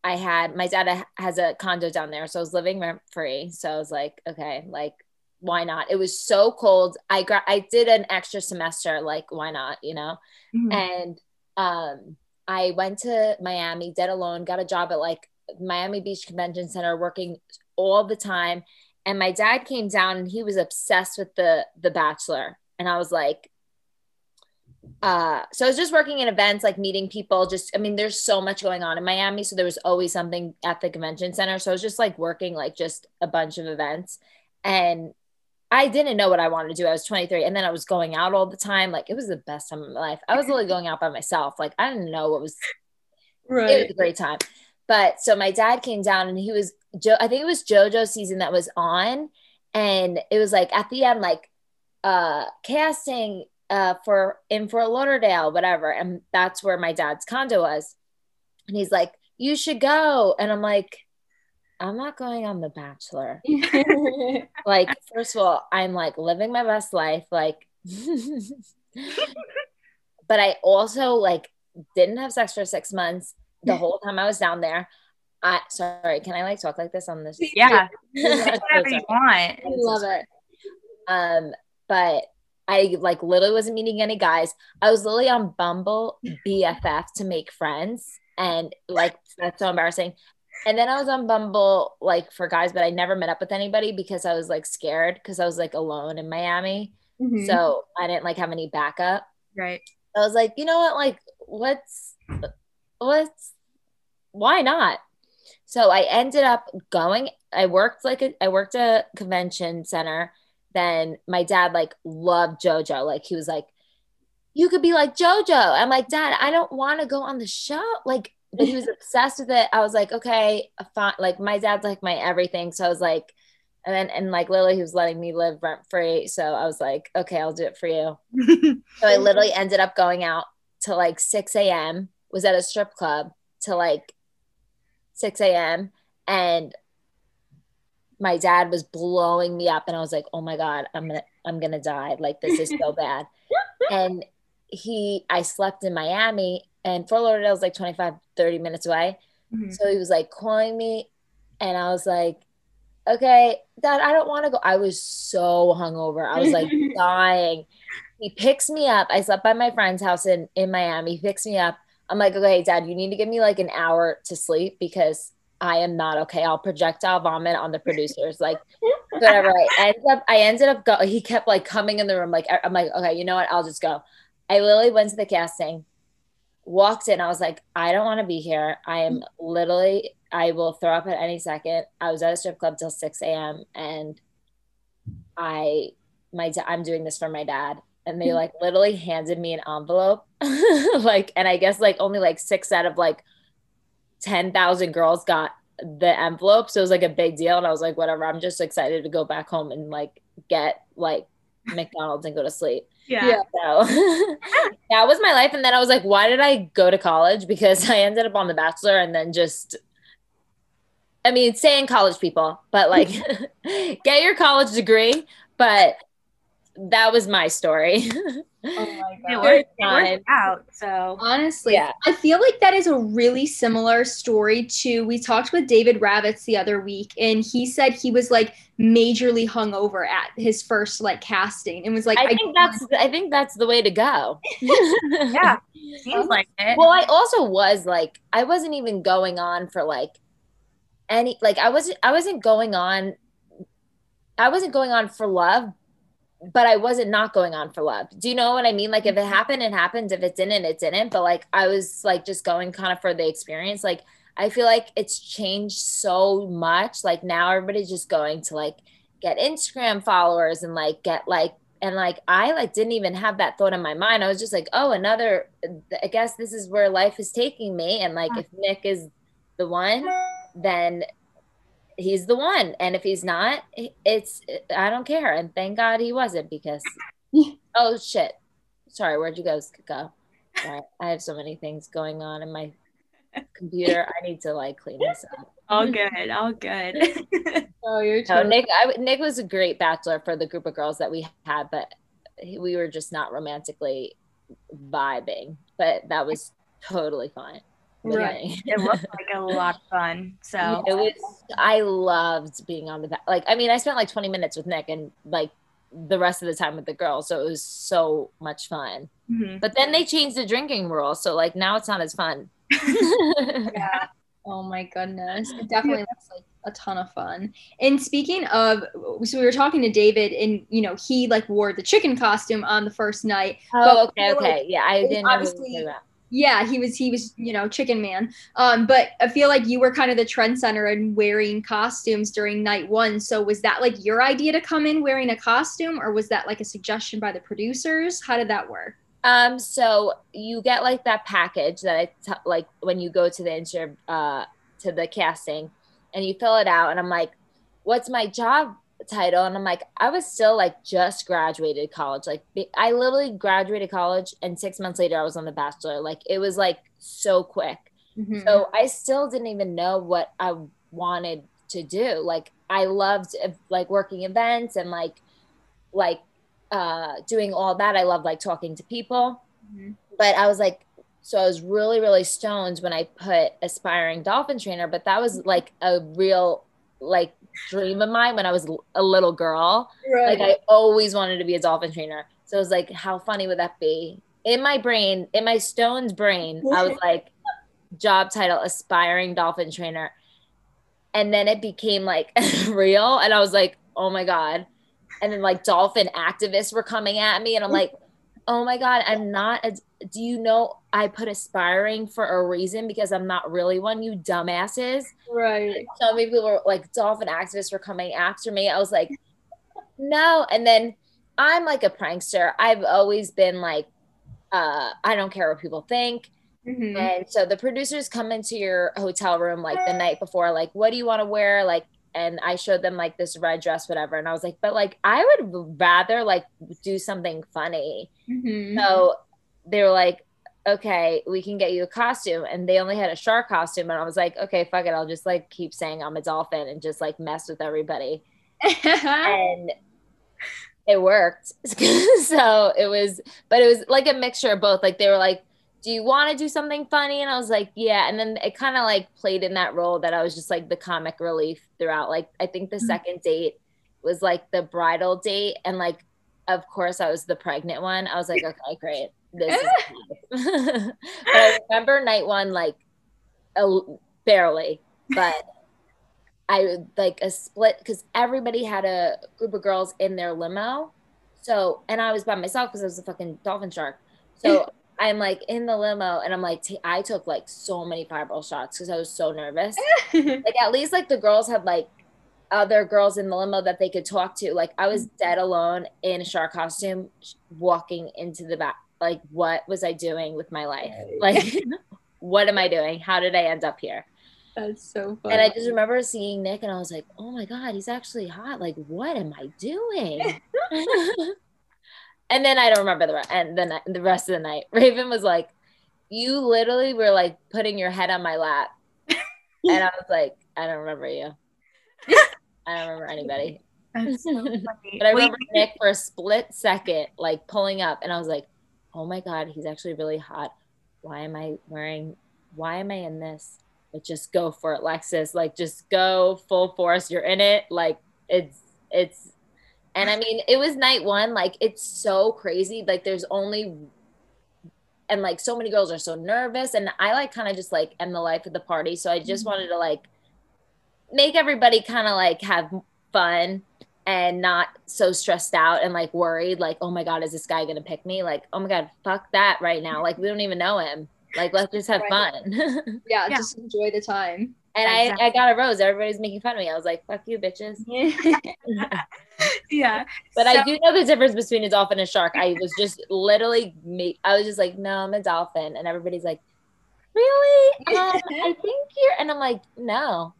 I had my dad has a condo down there, so I was living rent free. So I was like, okay, like why not? It was so cold. I gra- I did an extra semester, like why not, you know? Mm-hmm. And um, I went to Miami, dead alone, got a job at like Miami Beach Convention Center, working all the time. And my dad came down and he was obsessed with the the Bachelor, and I was like, uh, so I was just working in events, like meeting people. Just, I mean, there's so much going on in Miami, so there was always something at the convention center. So I was just like working like just a bunch of events, and I didn't know what I wanted to do. I was 23, and then I was going out all the time. Like it was the best time of my life. I was literally going out by myself. Like I didn't know what was. Right. It was a great time, but so my dad came down, and he was Joe. I think it was JoJo season that was on, and it was like at the end, like uh casting uh, for in Fort Lauderdale, whatever. And that's where my dad's condo was. And he's like, you should go. And I'm like, I'm not going on The Bachelor. like, first of all, I'm like living my best life. Like, but I also like didn't have sex for six months the whole time I was down there. I sorry, can I like talk like this on this? Yeah, whatever you want. I love it. Um, but I like literally wasn't meeting any guys. I was literally on Bumble BFF to make friends. And like, that's so embarrassing. And then I was on Bumble like for guys, but I never met up with anybody because I was like scared because I was like alone in Miami. Mm-hmm. So I didn't like have any backup. Right. I was like, you know what? Like, what's, what's, why not? So I ended up going, I worked like a, I worked a convention center then my dad like loved JoJo. Like he was like, you could be like JoJo. I'm like, Dad, I don't want to go on the show. Like, but he was obsessed with it. I was like, okay, fine. Like my dad's like my everything. So I was like, and then and like Lily, he was letting me live rent free. So I was like, okay, I'll do it for you. so I literally ended up going out to like 6 a.m. Was at a strip club to like 6 a.m. and my dad was blowing me up and I was like, "Oh my god, I'm going to I'm going to die. Like this is so bad." and he I slept in Miami and Fort Lauderdale was like 25 30 minutes away. Mm-hmm. So he was like calling me and I was like okay, dad, I don't want to go. I was so hungover. I was like dying. He picks me up. I slept by my friend's house in, in Miami. He picks me up. I'm like, okay, dad, you need to give me like an hour to sleep because I am not okay. I'll projectile vomit on the producers. Like, whatever. I ended up, I ended up go. He kept like coming in the room. Like, I'm like, okay, you know what? I'll just go. I literally went to the casting, walked in. I was like, I don't want to be here. I am literally, I will throw up at any second. I was at a strip club till 6 a.m. and I, my, da- I'm doing this for my dad. And they mm-hmm. like literally handed me an envelope. like, and I guess like only like six out of like 10,000 girls got the envelope. So it was like a big deal. And I was like, whatever, I'm just excited to go back home and like get like McDonald's and go to sleep. Yeah. Yeah. So that was my life. And then I was like, why did I go to college? Because I ended up on The Bachelor and then just, I mean, stay in college, people, but like get your college degree. But that was my story. Oh my It worked, it worked out. So Honestly, Yeah. I feel like that is a really similar story to we talked with David Ravitz the other week, and he said he was like majorly hungover at his first like casting and was like, I think that's I think that's the way to go. yeah, seems like it. Well, I also was like, I wasn't even going on for like any like I wasn't I wasn't going on I wasn't going on for love, but I wasn't not going on for love. Do you know what I mean? Like if it mm-hmm. happened, it happened. If it didn't, it didn't. But like I was like just going kind of for the experience. Like I feel like it's changed so much. Like now everybody's just going to like get Instagram followers and like get like and like I like didn't even have that thought in my mind. I was just like, oh, another I guess this is where life is taking me. And like mm. if Nick is the one, then he's the one. And if he's not, it's I don't care. And thank God he wasn't because oh shit. Sorry, where'd you guys go? Sorry, I have so many things going on in my computer. I need to like clean this up. all good, all good. oh, you're No, Nick, I, Nick was a great bachelor for the group of girls that we had, but we were just not romantically vibing. But that was totally fine. With Right. it looked like a lot of fun. So it was. I loved being on the ba- like. I mean, I spent like 20 minutes with Nick and like the rest of the time with the girls, so it was so much fun. mhm. But then they changed the drinking rule, so like now it's not as fun. yeah. Oh my goodness. It definitely looks like a ton of fun. And speaking of so we were talking to David and you know, he like wore the chicken costume on the first night. oh, But okay, we like, okay, yeah, I didn't know what you were obviously- talking about. Yeah, he was he was, you know, chicken man. Um, but I feel like you were kind of the trendsetter in wearing costumes during night one. So was that like your idea to come in wearing a costume or was that like a suggestion by the producers? How did that work? Um, so you get like that package that I t- like when you go to the inter uh to the casting and you fill it out and I'm like, what's my job title? And I'm like, I was still like just graduated college. Like I literally graduated college and six months later I was on The Bachelor. Like it was like so quick. Mhm. So I still didn't even know what I wanted to do. Like I loved like working events and like like uh doing all that. I love like talking to people. Mhm. But I was like so I was really really stoned when I put aspiring dolphin trainer, but that was like a real like dream of mine when I was a little girl. Right. Like I always wanted to be a dolphin trainer. So it was like, how funny would that be? In my brain, in my stone's brain, I was like, job title, aspiring dolphin trainer. And then it became like real. And I was like, oh my God. And then like dolphin activists were coming at me. And I'm like, oh my God, I'm not a do you know I put aspiring for a reason because I'm not really one, you dumbasses right. so many people were like dolphin activists were coming after me. I was like, no. And then I'm like a prankster. I've always been like, uh, I don't care what people think. Mhm. And so the producers come into your hotel room like the night before, like, what do you want to wear? Like, and I showed them like this red dress, whatever. And I was like, but like, I would rather like do something funny. Mhm. So they were like, okay, we can get you a costume. And they only had a shark costume. And I was like, okay, fuck it. I'll just like keep saying I'm a dolphin and just like mess with everybody. And it worked. so it was, but it was like a mixture of both. Like they were like, do you want to do something funny? And I was like, yeah. And then it kind of like played in that role that I was just like the comic relief throughout. Like, I think the Mhm. second date was like the bridal date. And like, of course, I was the pregnant one. I was like, okay, great. This is but I remember night one, like, a, barely, but I like a split because everybody had a group of girls in their limo. So, and I was by myself because I was a fucking dolphin shark. So I'm like in the limo and I'm like, t- I took like so many fireball shots because I was so nervous. like at least like the girls had like other girls in the limo that they could talk to. Like I was mm-hmm. dead alone in a shark costume, walking into the back. Like, what was I doing with my life? Like, what am I doing? How did I end up here? That's so funny. And I just remember seeing Nick and I was like, oh my God, he's actually hot. Like, what am I doing? and then I don't remember the, re- and then the rest of the night. Raven was like, you literally were like putting your head on my lap. and I was like, I don't remember you. I don't remember anybody. That's so funny. But I Well, remember Nick for a split second, like pulling up, and I was like, "Oh my god, he's actually really hot. Why am I wearing? Why am I in this? But just go for it, Lexus. Like, just go full force. You're in it. Like, it's it's." And I mean, it was night one. Like, it's so crazy. Like, there's only, and like, so many girls are so nervous, and I like kind of just like am the life of the party. So I just mm-hmm. wanted to like make everybody kind of like have fun and not so stressed out and like worried like oh my god is this guy gonna pick me? Like oh my god fuck that right now. Like we don't even know him. Like let's just have Right. fun. Yeah, Yeah. just enjoy the time. And I, Exactly. I got a rose. Everybody's making fun of me. I was like fuck you bitches. Yeah. but i do know the difference between a dolphin and a shark. I was just literally me i was just like no i'm a dolphin. And everybody's like really? Um, i think you're and i'm like no.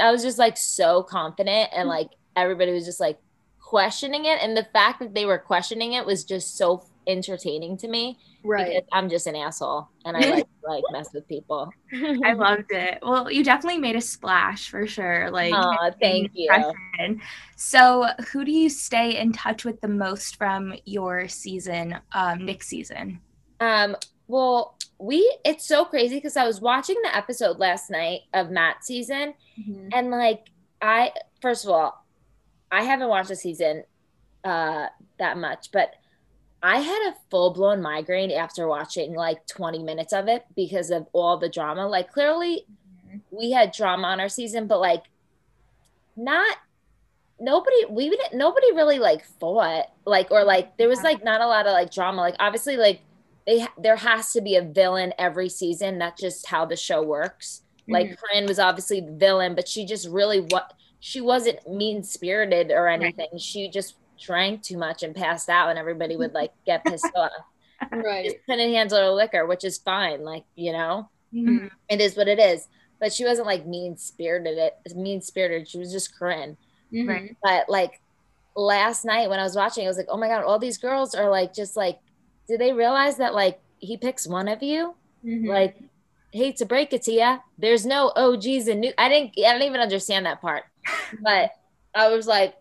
I was just like so confident and like everybody was just like questioning it and the fact that they were questioning it was just so entertaining to me right. because i'm just an asshole and i like like mess with people I loved it. Well, you definitely made a splash for sure. Like, Aw, thank you. So, who do you stay in touch with the most from your season, um, Nick season? Um, well, we it's so crazy because I was watching the episode last night of Matt's season, Mhm. and like I first of all, I haven't watched the season uh that much, but I had a full blown migraine after watching like 20 minutes of it because of all the drama. Like clearly we had drama on our season, but like not nobody we didn't nobody really like fought like or like there was like not a lot of like drama. Like obviously like they there has to be a villain every season. That's just how the show works. Like Corinne was obviously the villain but she just really what she wasn't mean spirited or anything she just drank too much and passed out and everybody would like get pissed off Right. couldn't handle her liquor which is fine like you know Mhm. it is what it is but she wasn't like mean spirited it mean spirited she was just Corinne Mhm. Right. but like last night when I was watching, I was like, oh my god, all these girls are like just like, do they realize that like he picks one of you? Mhm. Like, hate to break it to ya, there's no OGs and new. I didn't, I don't even understand that part, but I was like,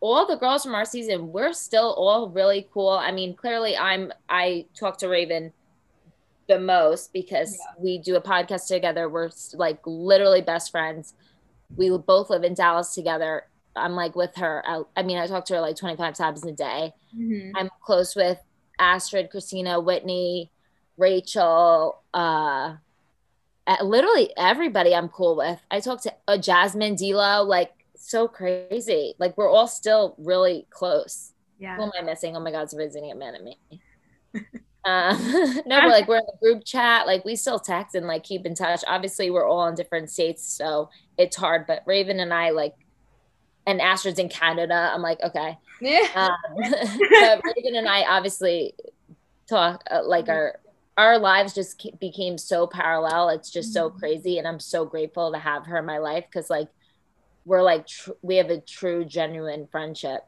all the girls from our season, we're still all really cool. I mean, clearly, I'm. I talk to Raven the most because Yeah. we do a podcast together. We're like literally best friends. We both live in Dallas together. I'm like with her. I, I mean, I talk to her like 25 times a day. Mhm. I'm close with Astrid, Christina, Whitney, Rachel, uh, literally everybody I'm cool with. I talk to uh, Jasmine, D'Lo, like so crazy. Like we're all still really close. Yeah. Who am I missing? Oh my God, somebody's gonna get mad at me. um, no, but like we're in the group chat. Like we still text and like keep in touch. Obviously, we're all in different states, so it's hard. But Raven and I like, and Astrid's in Canada. I'm like, okay. Yeah. Um, Raven and I obviously talk uh, like our our lives just became so parallel. It's just so Mhm. crazy, and I'm so grateful to have her in my life because like we're like tr- we have a true genuine friendship,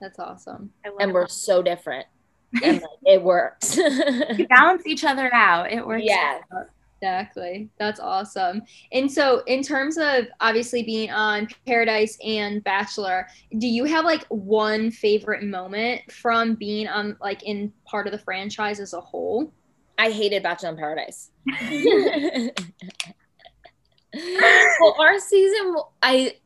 That's awesome. I love and we're so different, and like, it works. we balance each other out. It works. Yeah. out. Exactly. That's awesome. And so, in terms of obviously being on Paradise and Bachelor, do you have like one favorite moment from being on like in part of the franchise as a whole? I hated Bachelor in Paradise. well, our season, I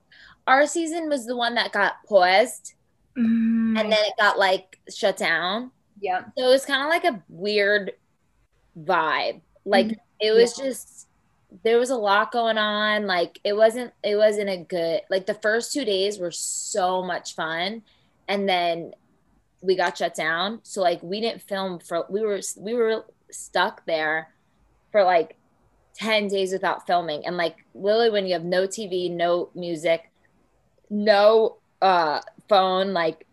our season was the one that got paused, Mm, and then it got like shut down. Yeah. So it was kind of like a weird vibe. Like Mhm. it was just there was a lot going on. Like it wasn't it wasn't a good like the first two days were so much fun, and then we got shut down. So like we didn't film for we were we were stuck there for like 10 days without filming and like literally when you have no tv no music no uh phone like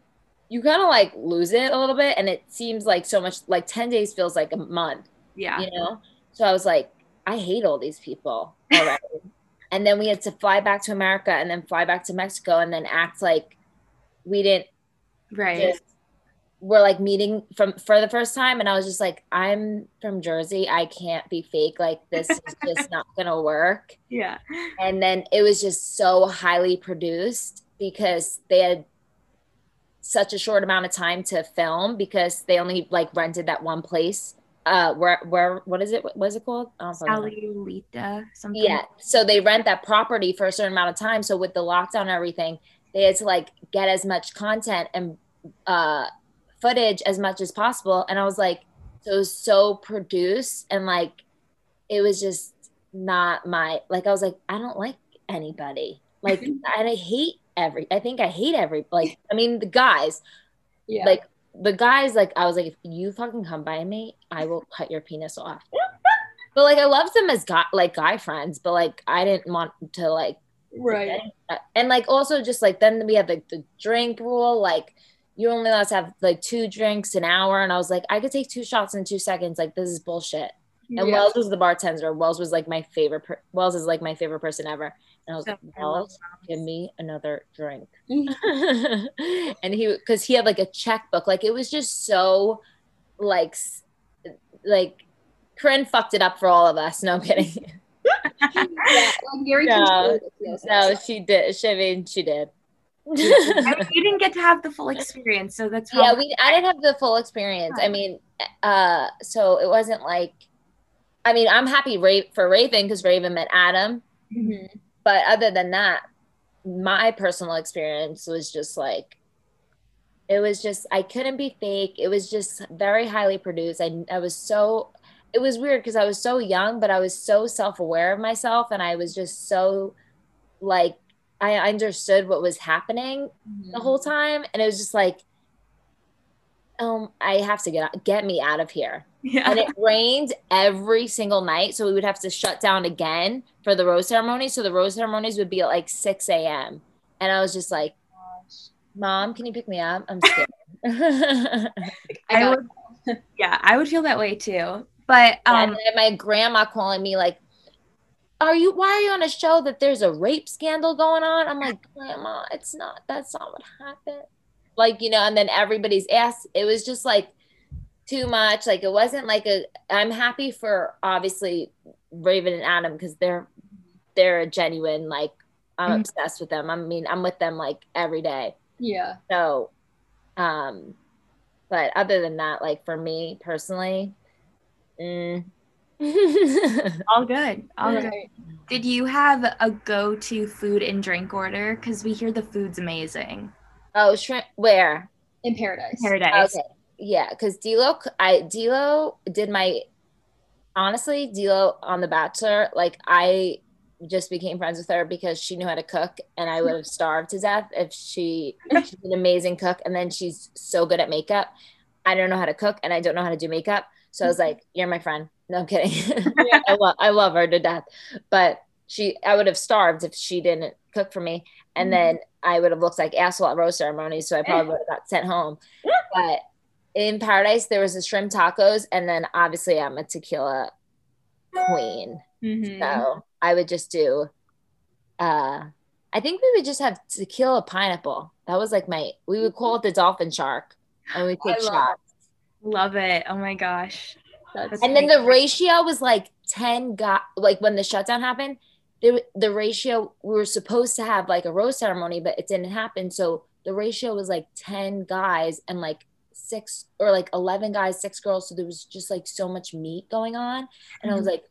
you kind of like lose it a little bit and it seems like so much like 10 days feels like a month yeah. you know so i was like i hate all these people already and then we had to fly back to america and then fly back to mexico and then act like we didn't Right. We're like meeting from for the first time and i was just like i'm from jersey i can't be fake like this is just not gonna work Yeah. and then it was just so highly produced because they had such a short amount of time to film because they only like rented that one place uh where where what is it what is it called. Sayulita, something. Yeah. So they rent that property for a certain amount of time. So with the lockdown and everything, they had to like get as much content and uh footage as much as possible. And I was like, so it was so produced and like it was just not my like I was like, I don't like anybody. Like and I hate every I think I hate every like I mean the guys Yeah. like the guys like I was like if you fucking come by me I will cut your penis off but like I loved them as guy like guy friends but like I didn't want to like right. and like also just like then we had like the drink rule like you're only allowed to have like two drinks an hour. And I was like I could take two shots in two seconds. Like this is bullshit. And Yeah. Wells was the bartender. Wells was like my favorite per- Wells is like my favorite person ever. And I was like Wells give me another drink. And he because he had like a checkbook. Like it was just so like like Corinne fucked it up for all of us. No I'm kidding. Yeah. Like No. controlled, it feels no she did. She I mean she did I you didn't get to have the full experience, so that's yeah we i didn't have the full experience. I mean uh so it wasn't like i mean i'm happy Ra- for raven because raven met adam. Mhm. but other than that my personal experience was just like it was just i couldn't be fake. It was just very highly produced. I, I was so it was weird because i was so young but i was so self-aware of myself and i was just so like i understood what was happening the whole time and it was just like um i have to get out, get me out of here. Yeah. and it rained every single night so we would have to shut down again for the rose ceremony. So the rose ceremonies would be at like 6 a.m and i was just like mom can you pick me up? I'm scared I I would, yeah, I would feel that way too. But and um, then my grandma calling me like are you why are you on a show that there's a rape scandal going on i'm like grandma it's not that's not what happened like you know and then everybody's asked it was just like too much like it wasn't like a i'm happy for obviously raven and adam because they're they're a genuine like i'm Mhm. obsessed with them i mean i'm with them like every day yeah. so um but other than that like for me personally mm. all good. All good. Did you have a go-to food and drink order? Because we hear the food's amazing. oh shrimp where In paradise. Paradise. Okay. Yeah, because D'Lo, I D'Lo did my honestly D'Lo on The Bachelor. Like I just became friends with her because she knew how to cook, and I would have starved to death if she. She's an amazing cook, and then she's so good at makeup. I don't know how to cook, and I don't know how to do makeup. So I was like, "You're my friend." No I'm kidding. I love I love her to death, but she I would have starved if she didn't cook for me, and then I would have looked like asshole at rose ceremonies. So I probably would have got sent home. But in Paradise, there was the shrimp tacos, and then obviously I'm a tequila queen, Mhm. so I would just do. uh I think we would just have tequila pineapple. That was like my. We would call it the dolphin shark, and we take shots. Love it. Oh my gosh. That's And then the ratio was like 10 got like when the shutdown happened, there, the ratio we were supposed to have like a rose ceremony, but it didn't happen. So the ratio was like 10 guys and like six or like 11 guys, six girls. So there was just like so much meat going on. And I was mm-hmm. like,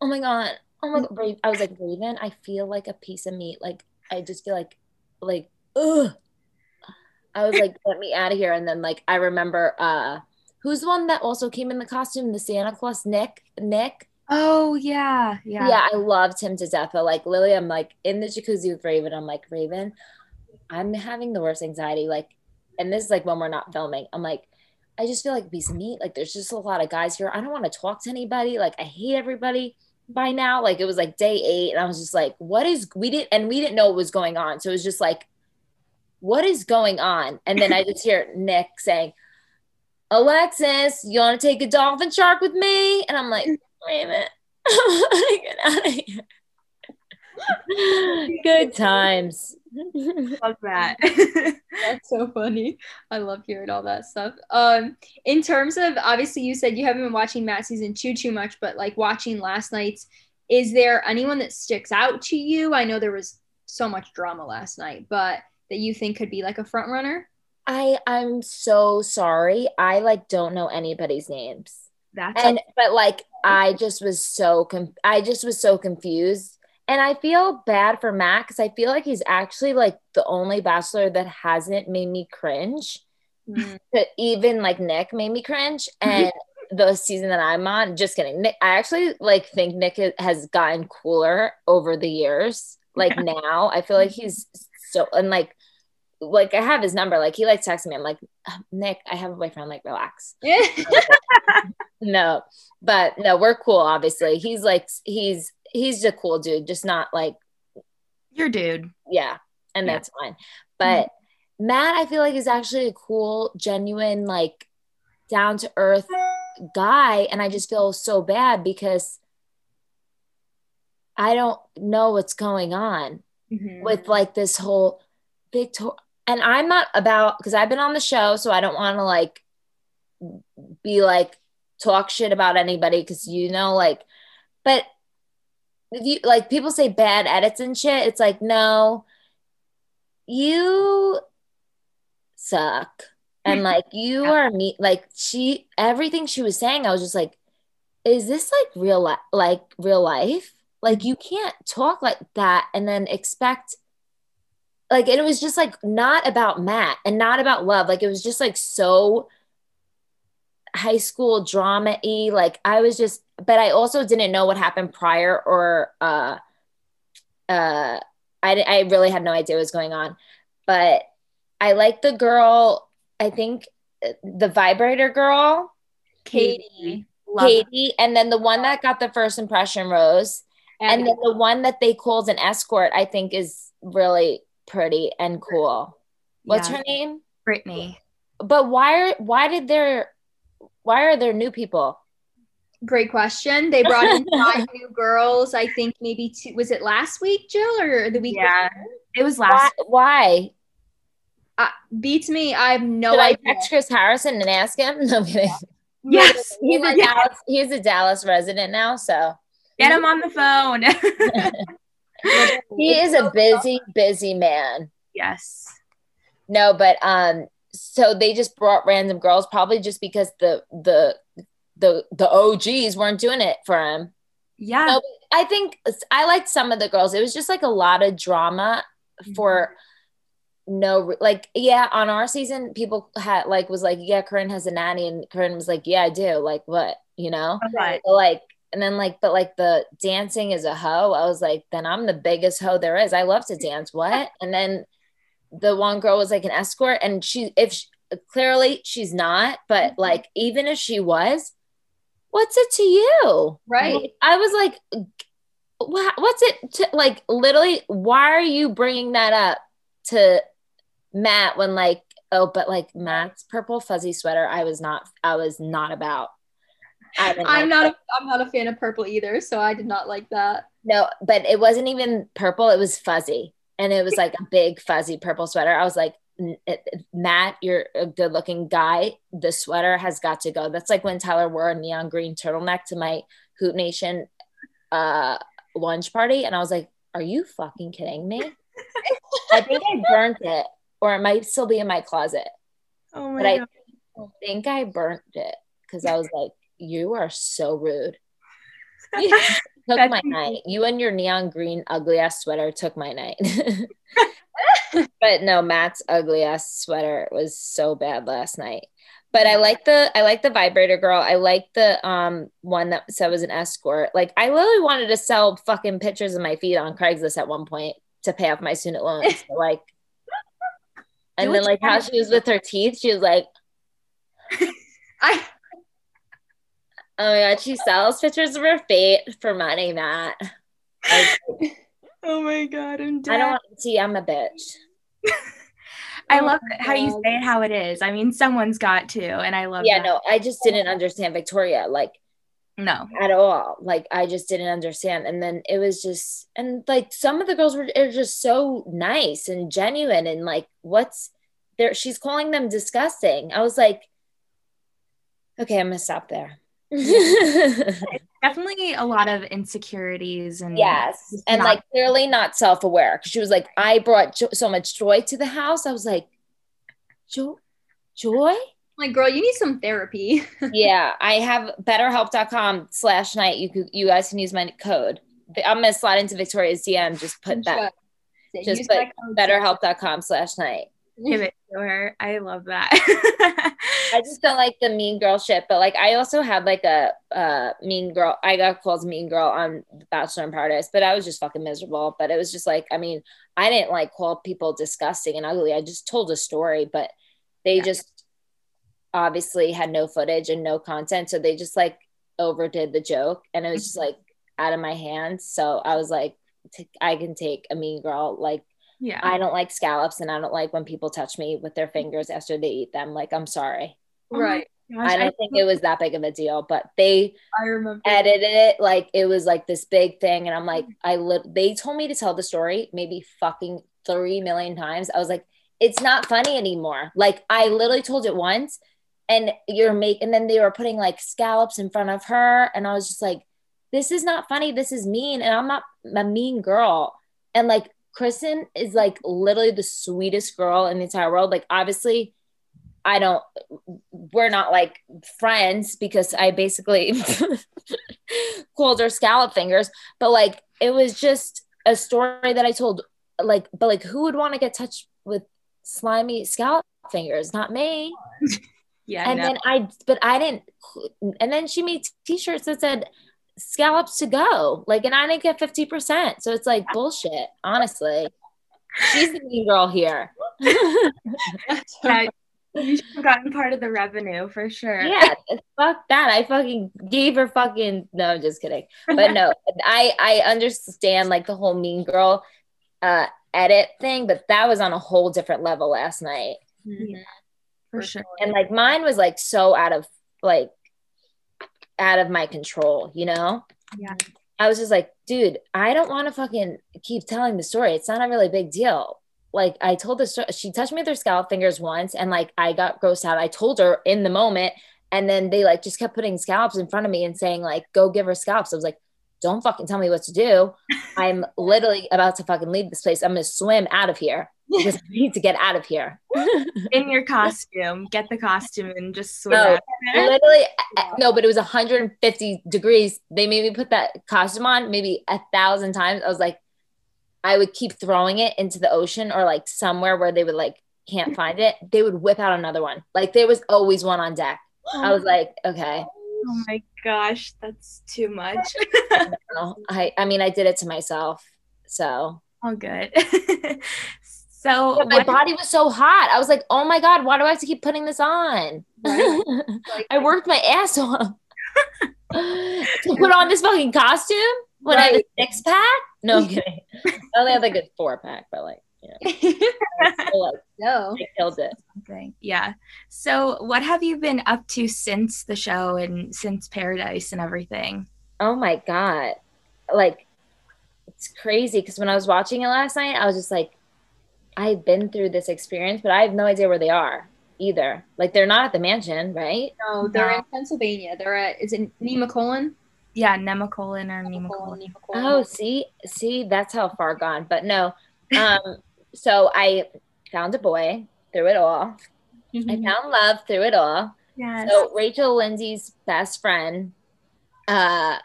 oh my God, oh my mm-hmm. God. I was like, Raven, I feel like a piece of meat. Like, I just feel like, like, ugh. I was like, get me out of here. And then like, I remember, uh, who's the one that also came in the costume, the Santa Claus, Nick, Nick. Oh yeah, yeah. Yeah, I loved him to death. But like Lily, I'm like in the jacuzzi with Raven. I'm like, Raven, I'm having the worst anxiety. Like, and this is like when we're not filming. I'm like, I just feel like a piece of meat. Like there's just a lot of guys here. I don't want to talk to anybody. Like I hate everybody by now. Like it was like day eight, and I was just like, what is we didn't and we didn't know what was going on. So it was just like, what is going on? And then I just hear Nick saying, Alexis, you want to take a dolphin shark with me? And I'm like, wait a minute. Get out of here. Good times. Love that. That's so funny. I love hearing all that stuff. Um, in terms of obviously, you said you haven't been watching Matt season two too much, but like watching last night's, is there anyone that sticks out to you? I know there was so much drama last night, but that you think could be like a front runner? I I'm so sorry. I like don't know anybody's names. That's and but like I just was so com- I just was so confused. And I feel bad for Matt because I feel like he's actually like the only bachelor that hasn't made me cringe. Mm. But even like Nick made me cringe. And the season that I'm on, just kidding. Nick, I actually like think Nick has gotten cooler over the years. Like now, I feel like he's so and like like I have his number. Like he like texting me. I'm like, Nick, I have a boyfriend. Like, relax. Yeah. no, but no, we're cool. Obviously, he's like he's he's a cool dude, just not like your dude. yeah, and Yeah. that's fine. But Matt, I feel like is actually a cool, genuine, like down to earth guy, and I just feel so bad because I don't know what's going on Mhm. with like this whole Victor and I'm not about because I've been on the show, so I don't want to like be like talk shit about anybody because you know, like, but if you like people say bad edits and shit, it's like, no, you suck. And like you are me like she everything she was saying, I was just like, is this like real life like real life? Like mm-hmm. you can't talk like that and then expect like and it was just like not about Matt and not about love. Like it was just like so high school drama y. Like I was just but I also didn't know what happened prior or uh uh I I really had no idea what was going on. But I like the girl, I think uh, the vibrator girl, Katie. Katie, and then the one that got the first impression, Rose. And then the one that they called an escort, I think is really pretty and cool. What's Yeah. her name? Brittany. But why are why did there why are there new people? Great question. They brought in five new girls. I think maybe two. Was it last week, Jill, or the week? Yeah. before? It was Why, last. why? Uh, beats me. I have no Should I idea. text Chris Harrison and ask him? No I'm kidding. Yes. He's a Yes. Dallas, he's a Dallas resident now, so Get him on the phone. he is a busy, busy man. yes. No, but um, so they just brought random girls, probably just because the the the the OGs weren't doing it for him. Yeah. But I think I liked some of the girls. It was just like a lot of drama for no like yeah on our season people had like was like yeah Corinne has a nanny and Corinne was like yeah I do like what you know So, like and then like but like the dancing is a hoe I was like then I'm the biggest hoe there is I love to dance what and then the one girl was like an escort and she if she, clearly she's not but mm-hmm. like even if she was what's it to you Right. I was like, "Wha- what's it to like? Literally, why are you bringing that up to Matt when like, oh, but like Matt's purple fuzzy sweater, I was not, I was not about. I didn't I'm like not. that. A, I'm not a fan of purple either, so I did not like that. no, but it wasn't even purple. It was fuzzy, and it was like a big fuzzy purple sweater. I was like. Matt, you're a good looking guy. The sweater has got to go. That's like when Tyler wore a neon green turtleneck to my Hoop Nation uh lunch party and I was like, "Are you fucking kidding me?" I think I burnt it or it might still be in my closet. oh But I I think I burnt it because I was like, you are so rude. You took my night. You and your neon green ugly ass sweater took my night. but no, Matt's ugly ass sweater was so bad last night. But I like the I like the vibrator girl. I like the um one that said was an escort. Like I literally wanted to sell fucking pictures of my feet on Craigslist at one point to pay off my student loans. So, like and then like how she was with her teeth, she was like, I Oh my god, she sells pictures of her feet for money, Matt. Like, Oh my god, I'm dead. I don't want to see. I'm a bitch. I Oh love how you say it how it is. I mean, someone's got to, and I love Yeah, that. no, I just didn't understand Victoria like No. at all. Like I just didn't understand. And then it was just and like some of the girls were are just so nice and genuine and like what's there? She's calling them disgusting. I was like, okay, I'm gonna stop there. Definitely a lot of insecurities and Yes. And not- like clearly not self aware she was like, I brought jo- so much joy to the house. I was like, jo- joy? like, girl, you need some therapy. yeah. I have betterhelp.com slash night. You could, you guys can use my code. I'm to slide into Victoria's DM. Just put that, just Use put betterhelp.com slash night. Give it to her. I love that. I just don't like the mean girl shit, but like I also had like a uh mean girl. I got called mean girl on Bachelor in Paradise, but I was just fucking miserable. But it was just like, I mean, I didn't like call people disgusting and ugly. I just told a story, but they just obviously had no footage and no content, so they just like overdid the joke, and it was just like out of my hands. So I was like, t- I can take a mean girl like yeah. I don't like scallops and I don't like when people touch me with their fingers after they eat them. Like, I'm sorry. Oh right. Gosh, I don't think it was that big of a deal, but they I remember. edited it like it was like this big thing. And I'm like, mm. I li- they told me to tell the story maybe fucking three million times. I was like, it's not funny anymore. Like, I literally told it once and you're making and then they were putting like scallops in front of her. And I was just like, this is not funny. This is mean. And I'm not a mean girl. And like, Kristen is like literally the sweetest girl in the entire world. Like, obviously, I don't, we're not like friends because I basically called her scallop fingers, but like, it was just a story that I told, like, but like, who would want to get touched with slimy scallop fingers? Not me. yeah. And no. then I, but I didn't, and then she made t shirts that said, scallops to go. Like and i didn't get 50% so it's like bullshit honestly. She's the mean girl here. Yeah, you should have gotten part of the revenue for sure. yeah fuck that. I fucking gave her fucking no i'm just kidding. But no i i understand like the whole mean girl uh edit thing but that was on a whole different level last night. Mhm. for sure. and like mine was like so out of like out of my control you know Yeah. I was just like, dude, I don't want to fucking keep telling the story. It's not a really big deal. Like I told the story, she touched me with her scalp fingers once, and like I got grossed out. I told her in the moment, and then they like just kept putting scallops in front of me and saying like, "Go give her scallops." I was like, "Don't fucking tell me what to do." I'm literally about to fucking leave this place. I'm gonna swim out of here I need to get out of here. In your costume, get the costume and just swim. No, literally uh, no but it was 150 degrees. They made me put that costume on maybe a thousand times. I was like i would keep throwing it into the ocean or like somewhere where they would like can't find it. They would whip out another one. Like there was always one on deck. I was like okay. Oh my gosh, that's too much. i i mean i did it to myself so. All good. So But my body was so hot i was like oh my god why do i have to keep putting this on Right. Like, I worked my ass off to put on this fucking costume when I had a six pack. No I'm kidding. I only had like a four pack, but like, you know, like, no. I killed it. something. Yeah. So what have you been up to since the show and since Paradise and everything? Oh my god, like it's crazy because when I was watching it last night, I was just like, I've been through this experience, but I have no idea where they are either. Like they're not at the mansion, right? No, they're No. in Pennsylvania. They're at is it Nemacolin? Yeah, Nemacolin or Nemacolin. Nemacolin. Oh, see, see, that's how far gone. But no, um, so I found a boy through it all. I found love through it all. Yes. So Rachel Lindsay's best friend, uh,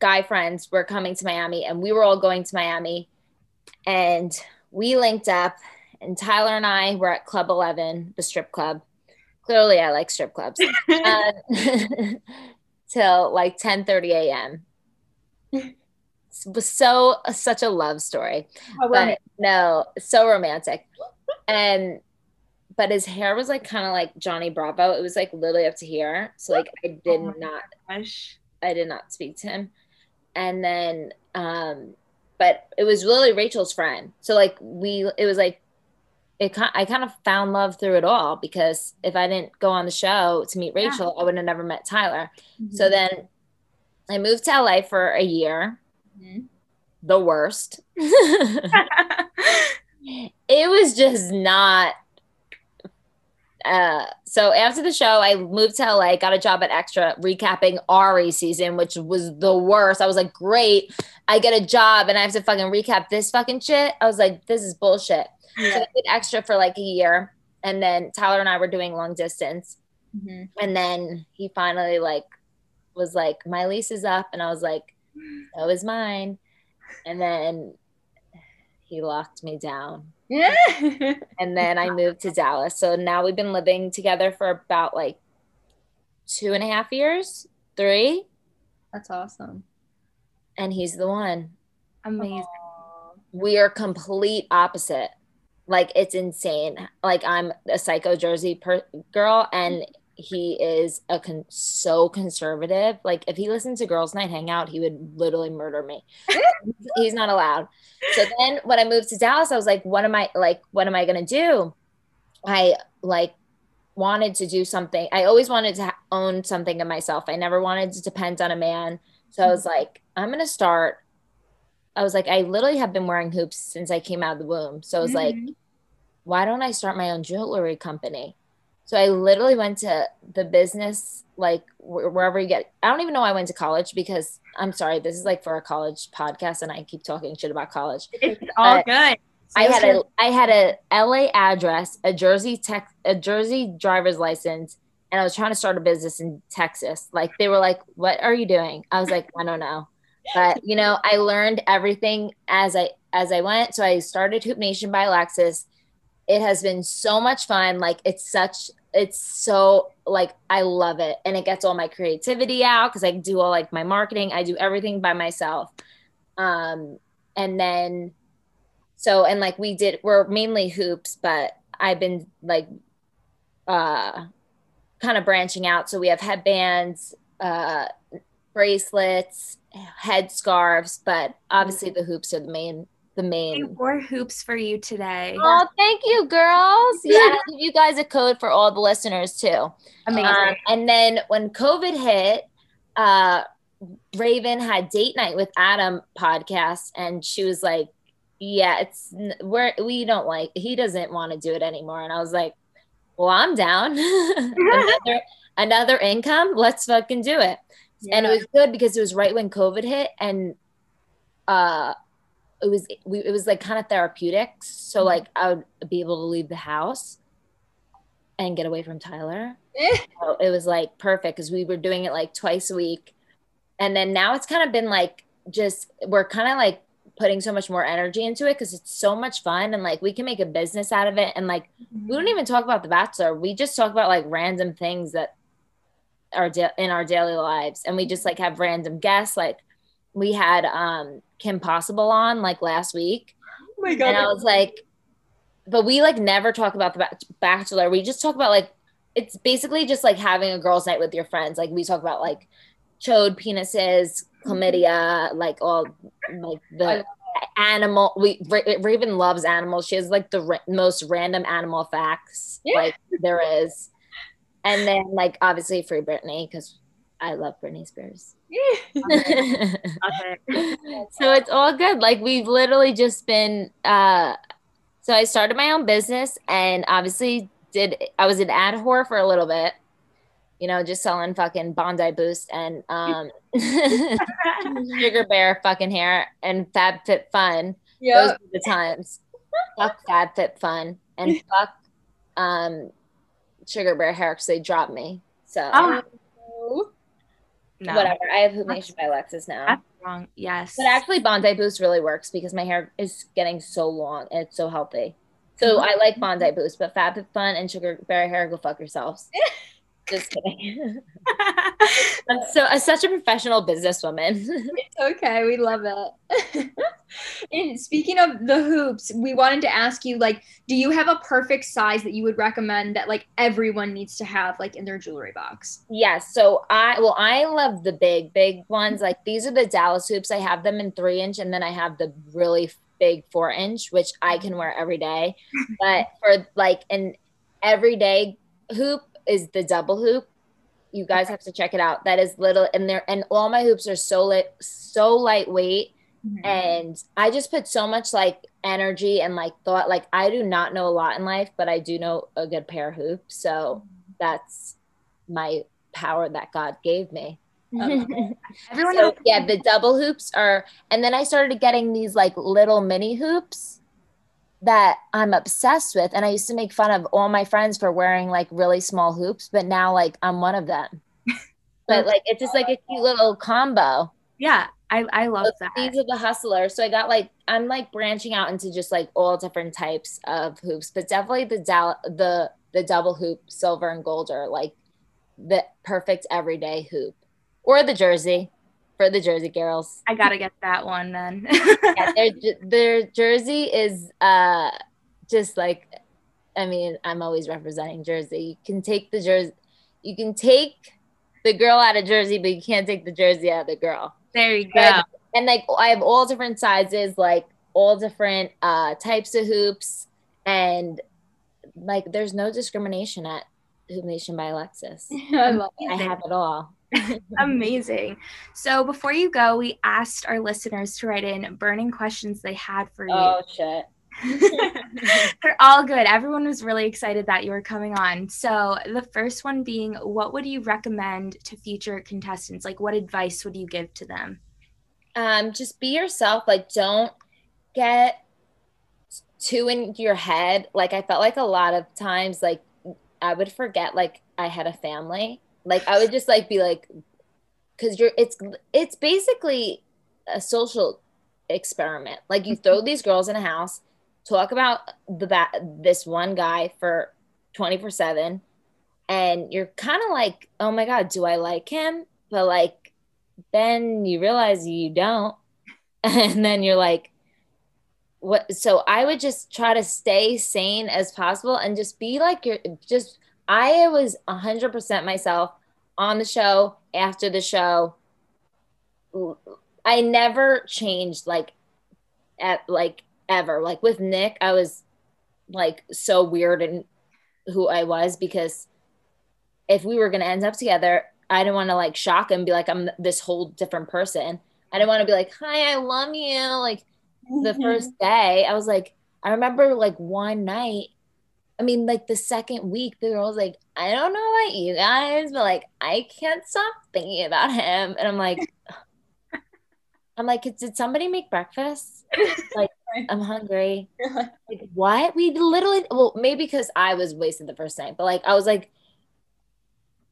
guy friends were coming to Miami, and we were all going to Miami, and we linked up. And Tyler and I were at Club Eleven, the strip club. Clearly, I like strip clubs. uh, till like 10 30 a.m. It was so such a love story. But no, so romantic. And but his hair was like kind of like Johnny Bravo. It was like literally up to here. So like I did Oh not Gosh. I did not speak to him. And then um but it was really Rachel's friend. So like we it was like it I kind of found love through it all because if I didn't go on the show to meet Yeah. Rachel, I would have never met Tyler. Mm-hmm. So then I moved to LA for a year. Mhm. The worst. it was just not uh so after the show i moved to la got a job at extra recapping Arie season which was the worst i was like great i get a job and i have to fucking recap this fucking shit i was like this is bullshit. So i did extra for like a year and then tyler and i were doing long distance. Mhm. and then he finally like was like my lease is up and i was like that was mine. And then he locked me down. And then I moved to Dallas. So now we've been living together for about like two and a half years, three, That's awesome. And he's the one. Amazing. We are complete opposite. Like it's insane. Like I'm a psycho Jersey per- girl, and he is a con- so conservative. Like if he listened to Girls Night Hangout, he would literally murder me. he's not allowed. So then when I moved to Dallas, I was like, what am I like? What am I gonna do? I like wanted to do something. I always wanted to ha- own something of myself. I never wanted to depend on a man. So I was mm-hmm. like, I'm gonna start. I was like, I literally have been wearing hoops since I came out of the womb. So I was like, Mhm. why don't I start my own jewelry company? So I literally went to the business, like wherever you get. I don't even know I went to college because I'm sorry, this is like for a college podcast, and I keep talking shit about college. it's all Uh, good. I had a I had a LA address, a Jersey tech, a Jersey driver's license, and I was trying to start a business in Texas. Like they were like, "What are you doing?" I was like, "I don't know," but you know, I learned everything as I as I went. So I started Hoop Nation by Alexis. It has been so much fun. Like it's such it's so like I love it, and it gets all my creativity out because I do all like my marketing. I do everything by myself, um, and then so and like we did we're mainly hoops but i've been like uh kind of branching out so we have headbands uh bracelets head scarves but obviously the hoops are the main the main wore hoops for you today. oh thank you girls yeah i'll give you guys a code for all the listeners too Amazing. um, and then when COVID hit, uh, Raven had date night with Adam podcast, and she was like, "Yeah, it's we're we don't like he doesn't want to do it anymore." And I was like, "Well, I'm down. another another income. Let's fucking do it." And it was good because it was right when COVID hit, and uh, it was we it was like kind of therapeutic. So mm-hmm. like I would be able to leave the house and get away from Tyler. Eh. So it was like perfect because we were doing it like twice a week. And then now it's kind of been like just we're kind of like putting so much more energy into it because it's so much fun and like we can make a business out of it. And like we don't mm-hmm. even talk about the bachelor. We just talk about like random things that are da- in our daily lives. And we just like have random guests. Like we had um Kim Possible on like last week. Oh my And I was like, but we like never talk about the Bachelor. We just talk about like, it's basically just like having a girls' night with your friends. Like we talk about like chode penises, chlamydia, like all like the animal. We Raven loves animals. She has like the ra- most random animal facts Yeah. like there is. And then like obviously free Britney because I love Britney Spears. so it's all good. Like we've literally just been uh so I started my own business and obviously did I was an ad whore for a little bit. You know, just selling fucking Bondi Boost and um Sugar Bear fucking hair and Fab Fit Fun. Those yeah. were the times. fuck Fab Fit Fun and fuck um Sugar Bear hair because they dropped me. So Oh, no. whatever. I have Hoop Nation by Alexis now. That's wrong. Yes. But actually, Bondi Boost really works because my hair is getting so long and it's so healthy. So mm-hmm. I like Bondi Boost, but Fab Fun and Sugar Bear Hair, go fuck yourselves. Just kidding. I'm so I'm such a professional businesswoman. Okay, we love it. and speaking of the hoops, we wanted to ask you like, do you have a perfect size that you would recommend that like everyone needs to have like in their jewelry box? yes. So I well, I love the big, big ones. Like these are the Dallas hoops. I have them in three inch, and then I have the really big four inch, which I can wear every day. But for like an everyday hoop is the double hoop. You guys have to check it out. That is little, and there, and all my hoops are so lit so lightweight. and I just put so much like energy and like thought like I do not know a lot in life, but I do know a good pair of hoops. So that's my power that God gave me. Everyone So yeah, the double hoops are and then I started getting these like little mini hoops that I'm obsessed with. And I used to make fun of all my friends for wearing like really small hoops, but now like I'm one of them. but like it's just like a cute little combo. yeah, I, I love So that. These are the hustlers. So I got like I'm like branching out into just like all different types of hoops, but definitely the dal- the the double hoop, silver and gold are like the perfect everyday hoop, or the jersey for the Jersey girls. I gotta get that one then. Yeah, their their jersey is uh just like I mean I'm always representing Jersey. You can take the jersey, you can take the girl out of Jersey, but you can't take the jersey out of the girl there you go. and, and like I have all different sizes, like all different uh types of hoops, and like there's no discrimination at Hoop Nation by Alexis. I love I have it all. Amazing. So before you go, we asked our listeners to write in burning questions they had for you. Oh shit. They're all good. Everyone was really excited that you were coming on. So, the first one being, what would you recommend to future contestants? Like, what advice would you give to them? Um, just be yourself. Like, don't get too in your head. Like, I felt like a lot of times, like, I would forget, like, I had a family. Like, I would just like be like, because you're, it's, it's basically a social experiment. Like, you throw these girls in a house, talk about the ba- this one guy for 24 7 and you're kind of like oh my god do i like him? But like then you realize you don't. And then you're like what? So i would just try to stay sane as possible and just be like you're just i was 100% myself on the show after the show i never changed like at like ever like with nick i was like so weird in who i was because if we were going to end up together I didn't want to like shock him, be like, I'm this whole different person. I didn't want to be like, hi, I love you. Like the mm-hmm. first day, I was like, I remember like one night, I mean, like the second week, the girl was like, I don't know about you guys, but like, I can't stop thinking about him. And I'm like, I'm like, did somebody make breakfast? Like, I'm hungry. Like, what? We literally, well, maybe because I was wasted the first night, but like, I was like,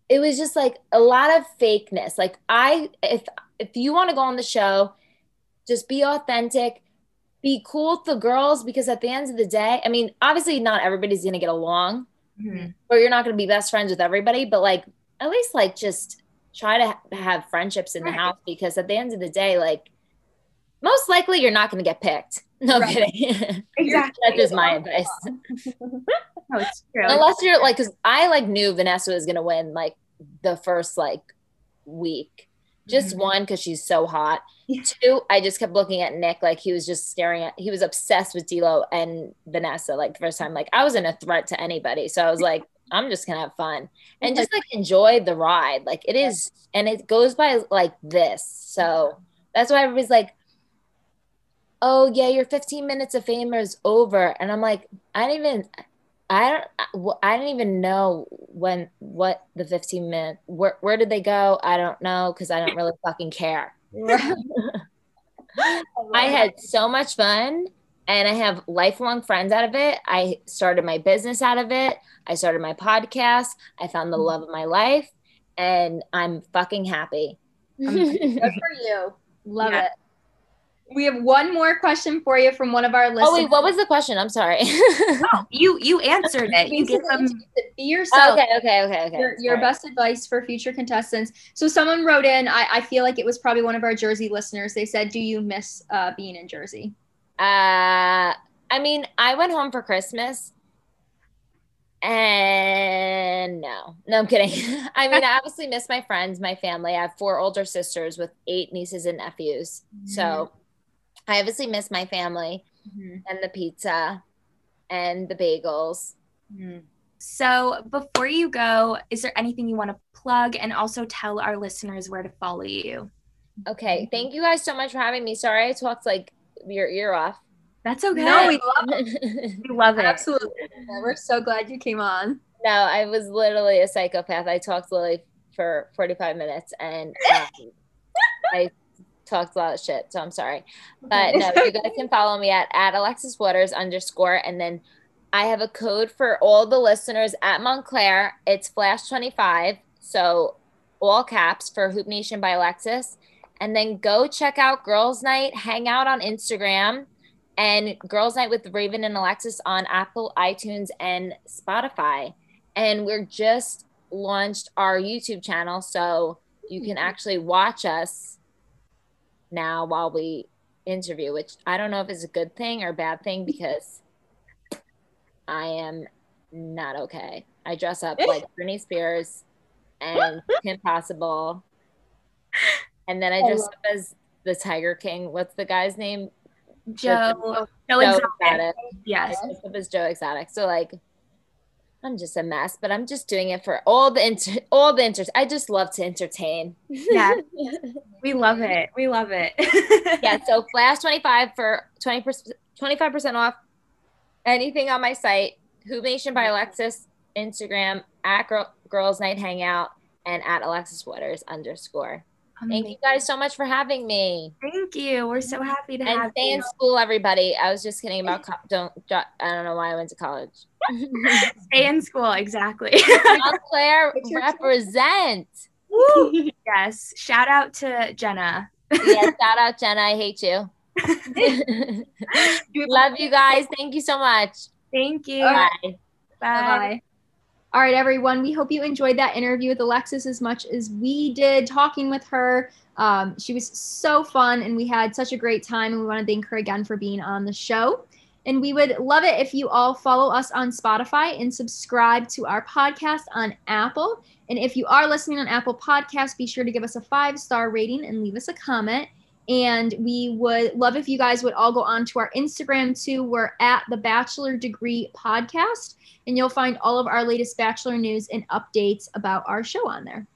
it was just like a lot of fakeness. Like I if if you want to go on the show, just be authentic, be cool with the girls because at the end of the day, I mean, obviously not everybody's going to get along Mhm. or you're not going to be best friends with everybody, but like at least like just try to ha- have friendships in the house because at the end of the day like most likely you're not going to get picked. No Right. kidding. Exactly. That's just my advice. No, it's true. Unless you're like, because I like knew Vanessa was gonna win like the first like week. Just Mhm. one because she's so hot. Yeah. Two, I just kept looking at Nick like he was just staring at. He was obsessed with D'Lo and Vanessa like the first time. Like I wasn't a threat to anybody, so I was like, I'm just gonna have fun and just like enjoy the ride. Like it is, and it goes by like this. So that's why everybody's like, "Oh yeah, your 15 minutes of fame is over," and I'm like, I didn't even. I don't. I- didn't even know when what the 15 minute. Where where did they go? I don't know because I don't really fucking care. I had so much fun, and I have lifelong friends out of it. I started my business out of it. I started my podcast. I found the love of my life, and I'm fucking happy. Good for you. Love Yeah. it. We have one more question for you from one of our listeners. oh wait, what was the question? I'm sorry. You you answered it. You give them Be yourself. okay, okay, okay, okay. Your, your best advice for future contestants. So someone wrote in. I, I feel like it was probably one of our Jersey listeners. They said, "Do you miss uh, being in Jersey?" Uh, I mean, I went home for Christmas. And no, no, I'm kidding. I mean, I obviously miss my friends, my family. I have four older sisters with eight nieces and nephews. So I obviously miss my family Mhm. and the pizza and the bagels. So, before you go, is there anything you want to plug and also tell our listeners where to follow you? Okay. Thank you guys so much for having me. Sorry I talked like your ear off. That's okay. No, we love it. we love it. Absolutely. We're so glad you came on. No, I was literally a psychopath. I talked literally for 45 minutes and um, I talked a lot of shit. So I'm sorry. But no, you guys can follow me at, at Alexis Waters underscore. And then I have a code for all the listeners at Montclair. It's Flash 25. So all caps for Hoop Nation by Alexis. And then go check out Girls Night, hang out on Instagram and Girls Night with Raven and Alexis on Apple, iTunes, and Spotify. And we're just launched our YouTube channel. So you can mm-hmm. actually watch us now while we interview, which I don't know if it's a good thing or a bad thing because I am not okay. I dress up like Britney Spears and Kim Possible. And then I I dress up as the Tiger King. What's the guy's name? Joe. Joe Joe Exotic. Exotic. I Yes. dress up as Joe Exotic. So like I'm just a mess, but I'm just doing it for all the inter- all the interest. I just love to entertain. Yeah. We love it. We love it. yeah, so flash 25 for 20 25% off anything on my site, Hoop Nation by Alexis, Instagram, at Girl- Girls Night Hangout, and at Alexis Waters underscore. Thank you guys so much for having me. Thank you. We're so mm-hmm. happy to And have stay you. in school, everybody. I was just kidding about don't. I don't know why I went to college. Stay in school. Exactly. Claire represent. Woo. yes. Shout out to Jenna. Yeah, shout out Jenna. I hate you. Love you guys. Thank you so much. Thank you. Bye. Bye. Bye. All right, everyone. We hope you enjoyed that interview with Alexis as much as we did talking with her. Um, she was so fun, and we had such a great time. And we want to thank her again for being on the show. And we would love it if you all follow us on Spotify and subscribe to our podcast on Apple. And if you are listening on Apple Podcasts, be sure to give us a five star rating and leave us a comment. And we would love if you guys would all go on to our Instagram too. We're at the Bachelor Degree Podcast and you'll find all of our latest Bachelor news and updates about our show on there.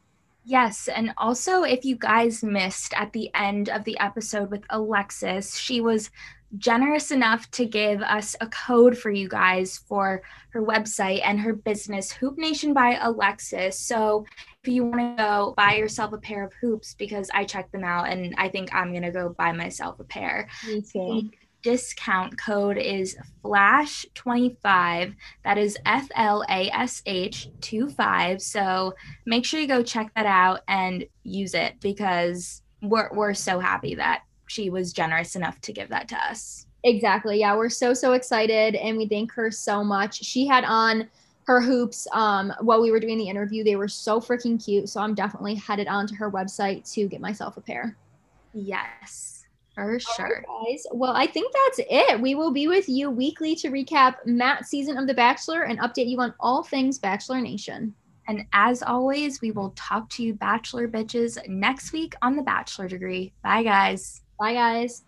Yes, and also if you guys missed at the end of the episode with Alexis, she was generous enough to give us a code for you guys for her website and her business, Hoop Nation by Alexis. So you want to go buy yourself a pair of hoops, because I checked them out and I think I'm going to go buy myself a pair. Me discount code is FLASH25. That is F L A S H 25. So make sure you go check that out and use it because we're, we're so happy that she was generous enough to give that to us. Exactly. Yeah, we're so so excited and we thank her so much. She had on her hoops um while we were doing the interview. They were so freaking cute. So I'm definitely headed onto her website to get myself a pair. Yes, for sure. All right, guys. Well, I think that's it. We will be with you weekly to recap Matt's season of The Bachelor and update you on all things Bachelor Nation. And as always, we will talk to you, Bachelor bitches, next week on The Bachelor Degree. Bye, guys. Bye guys.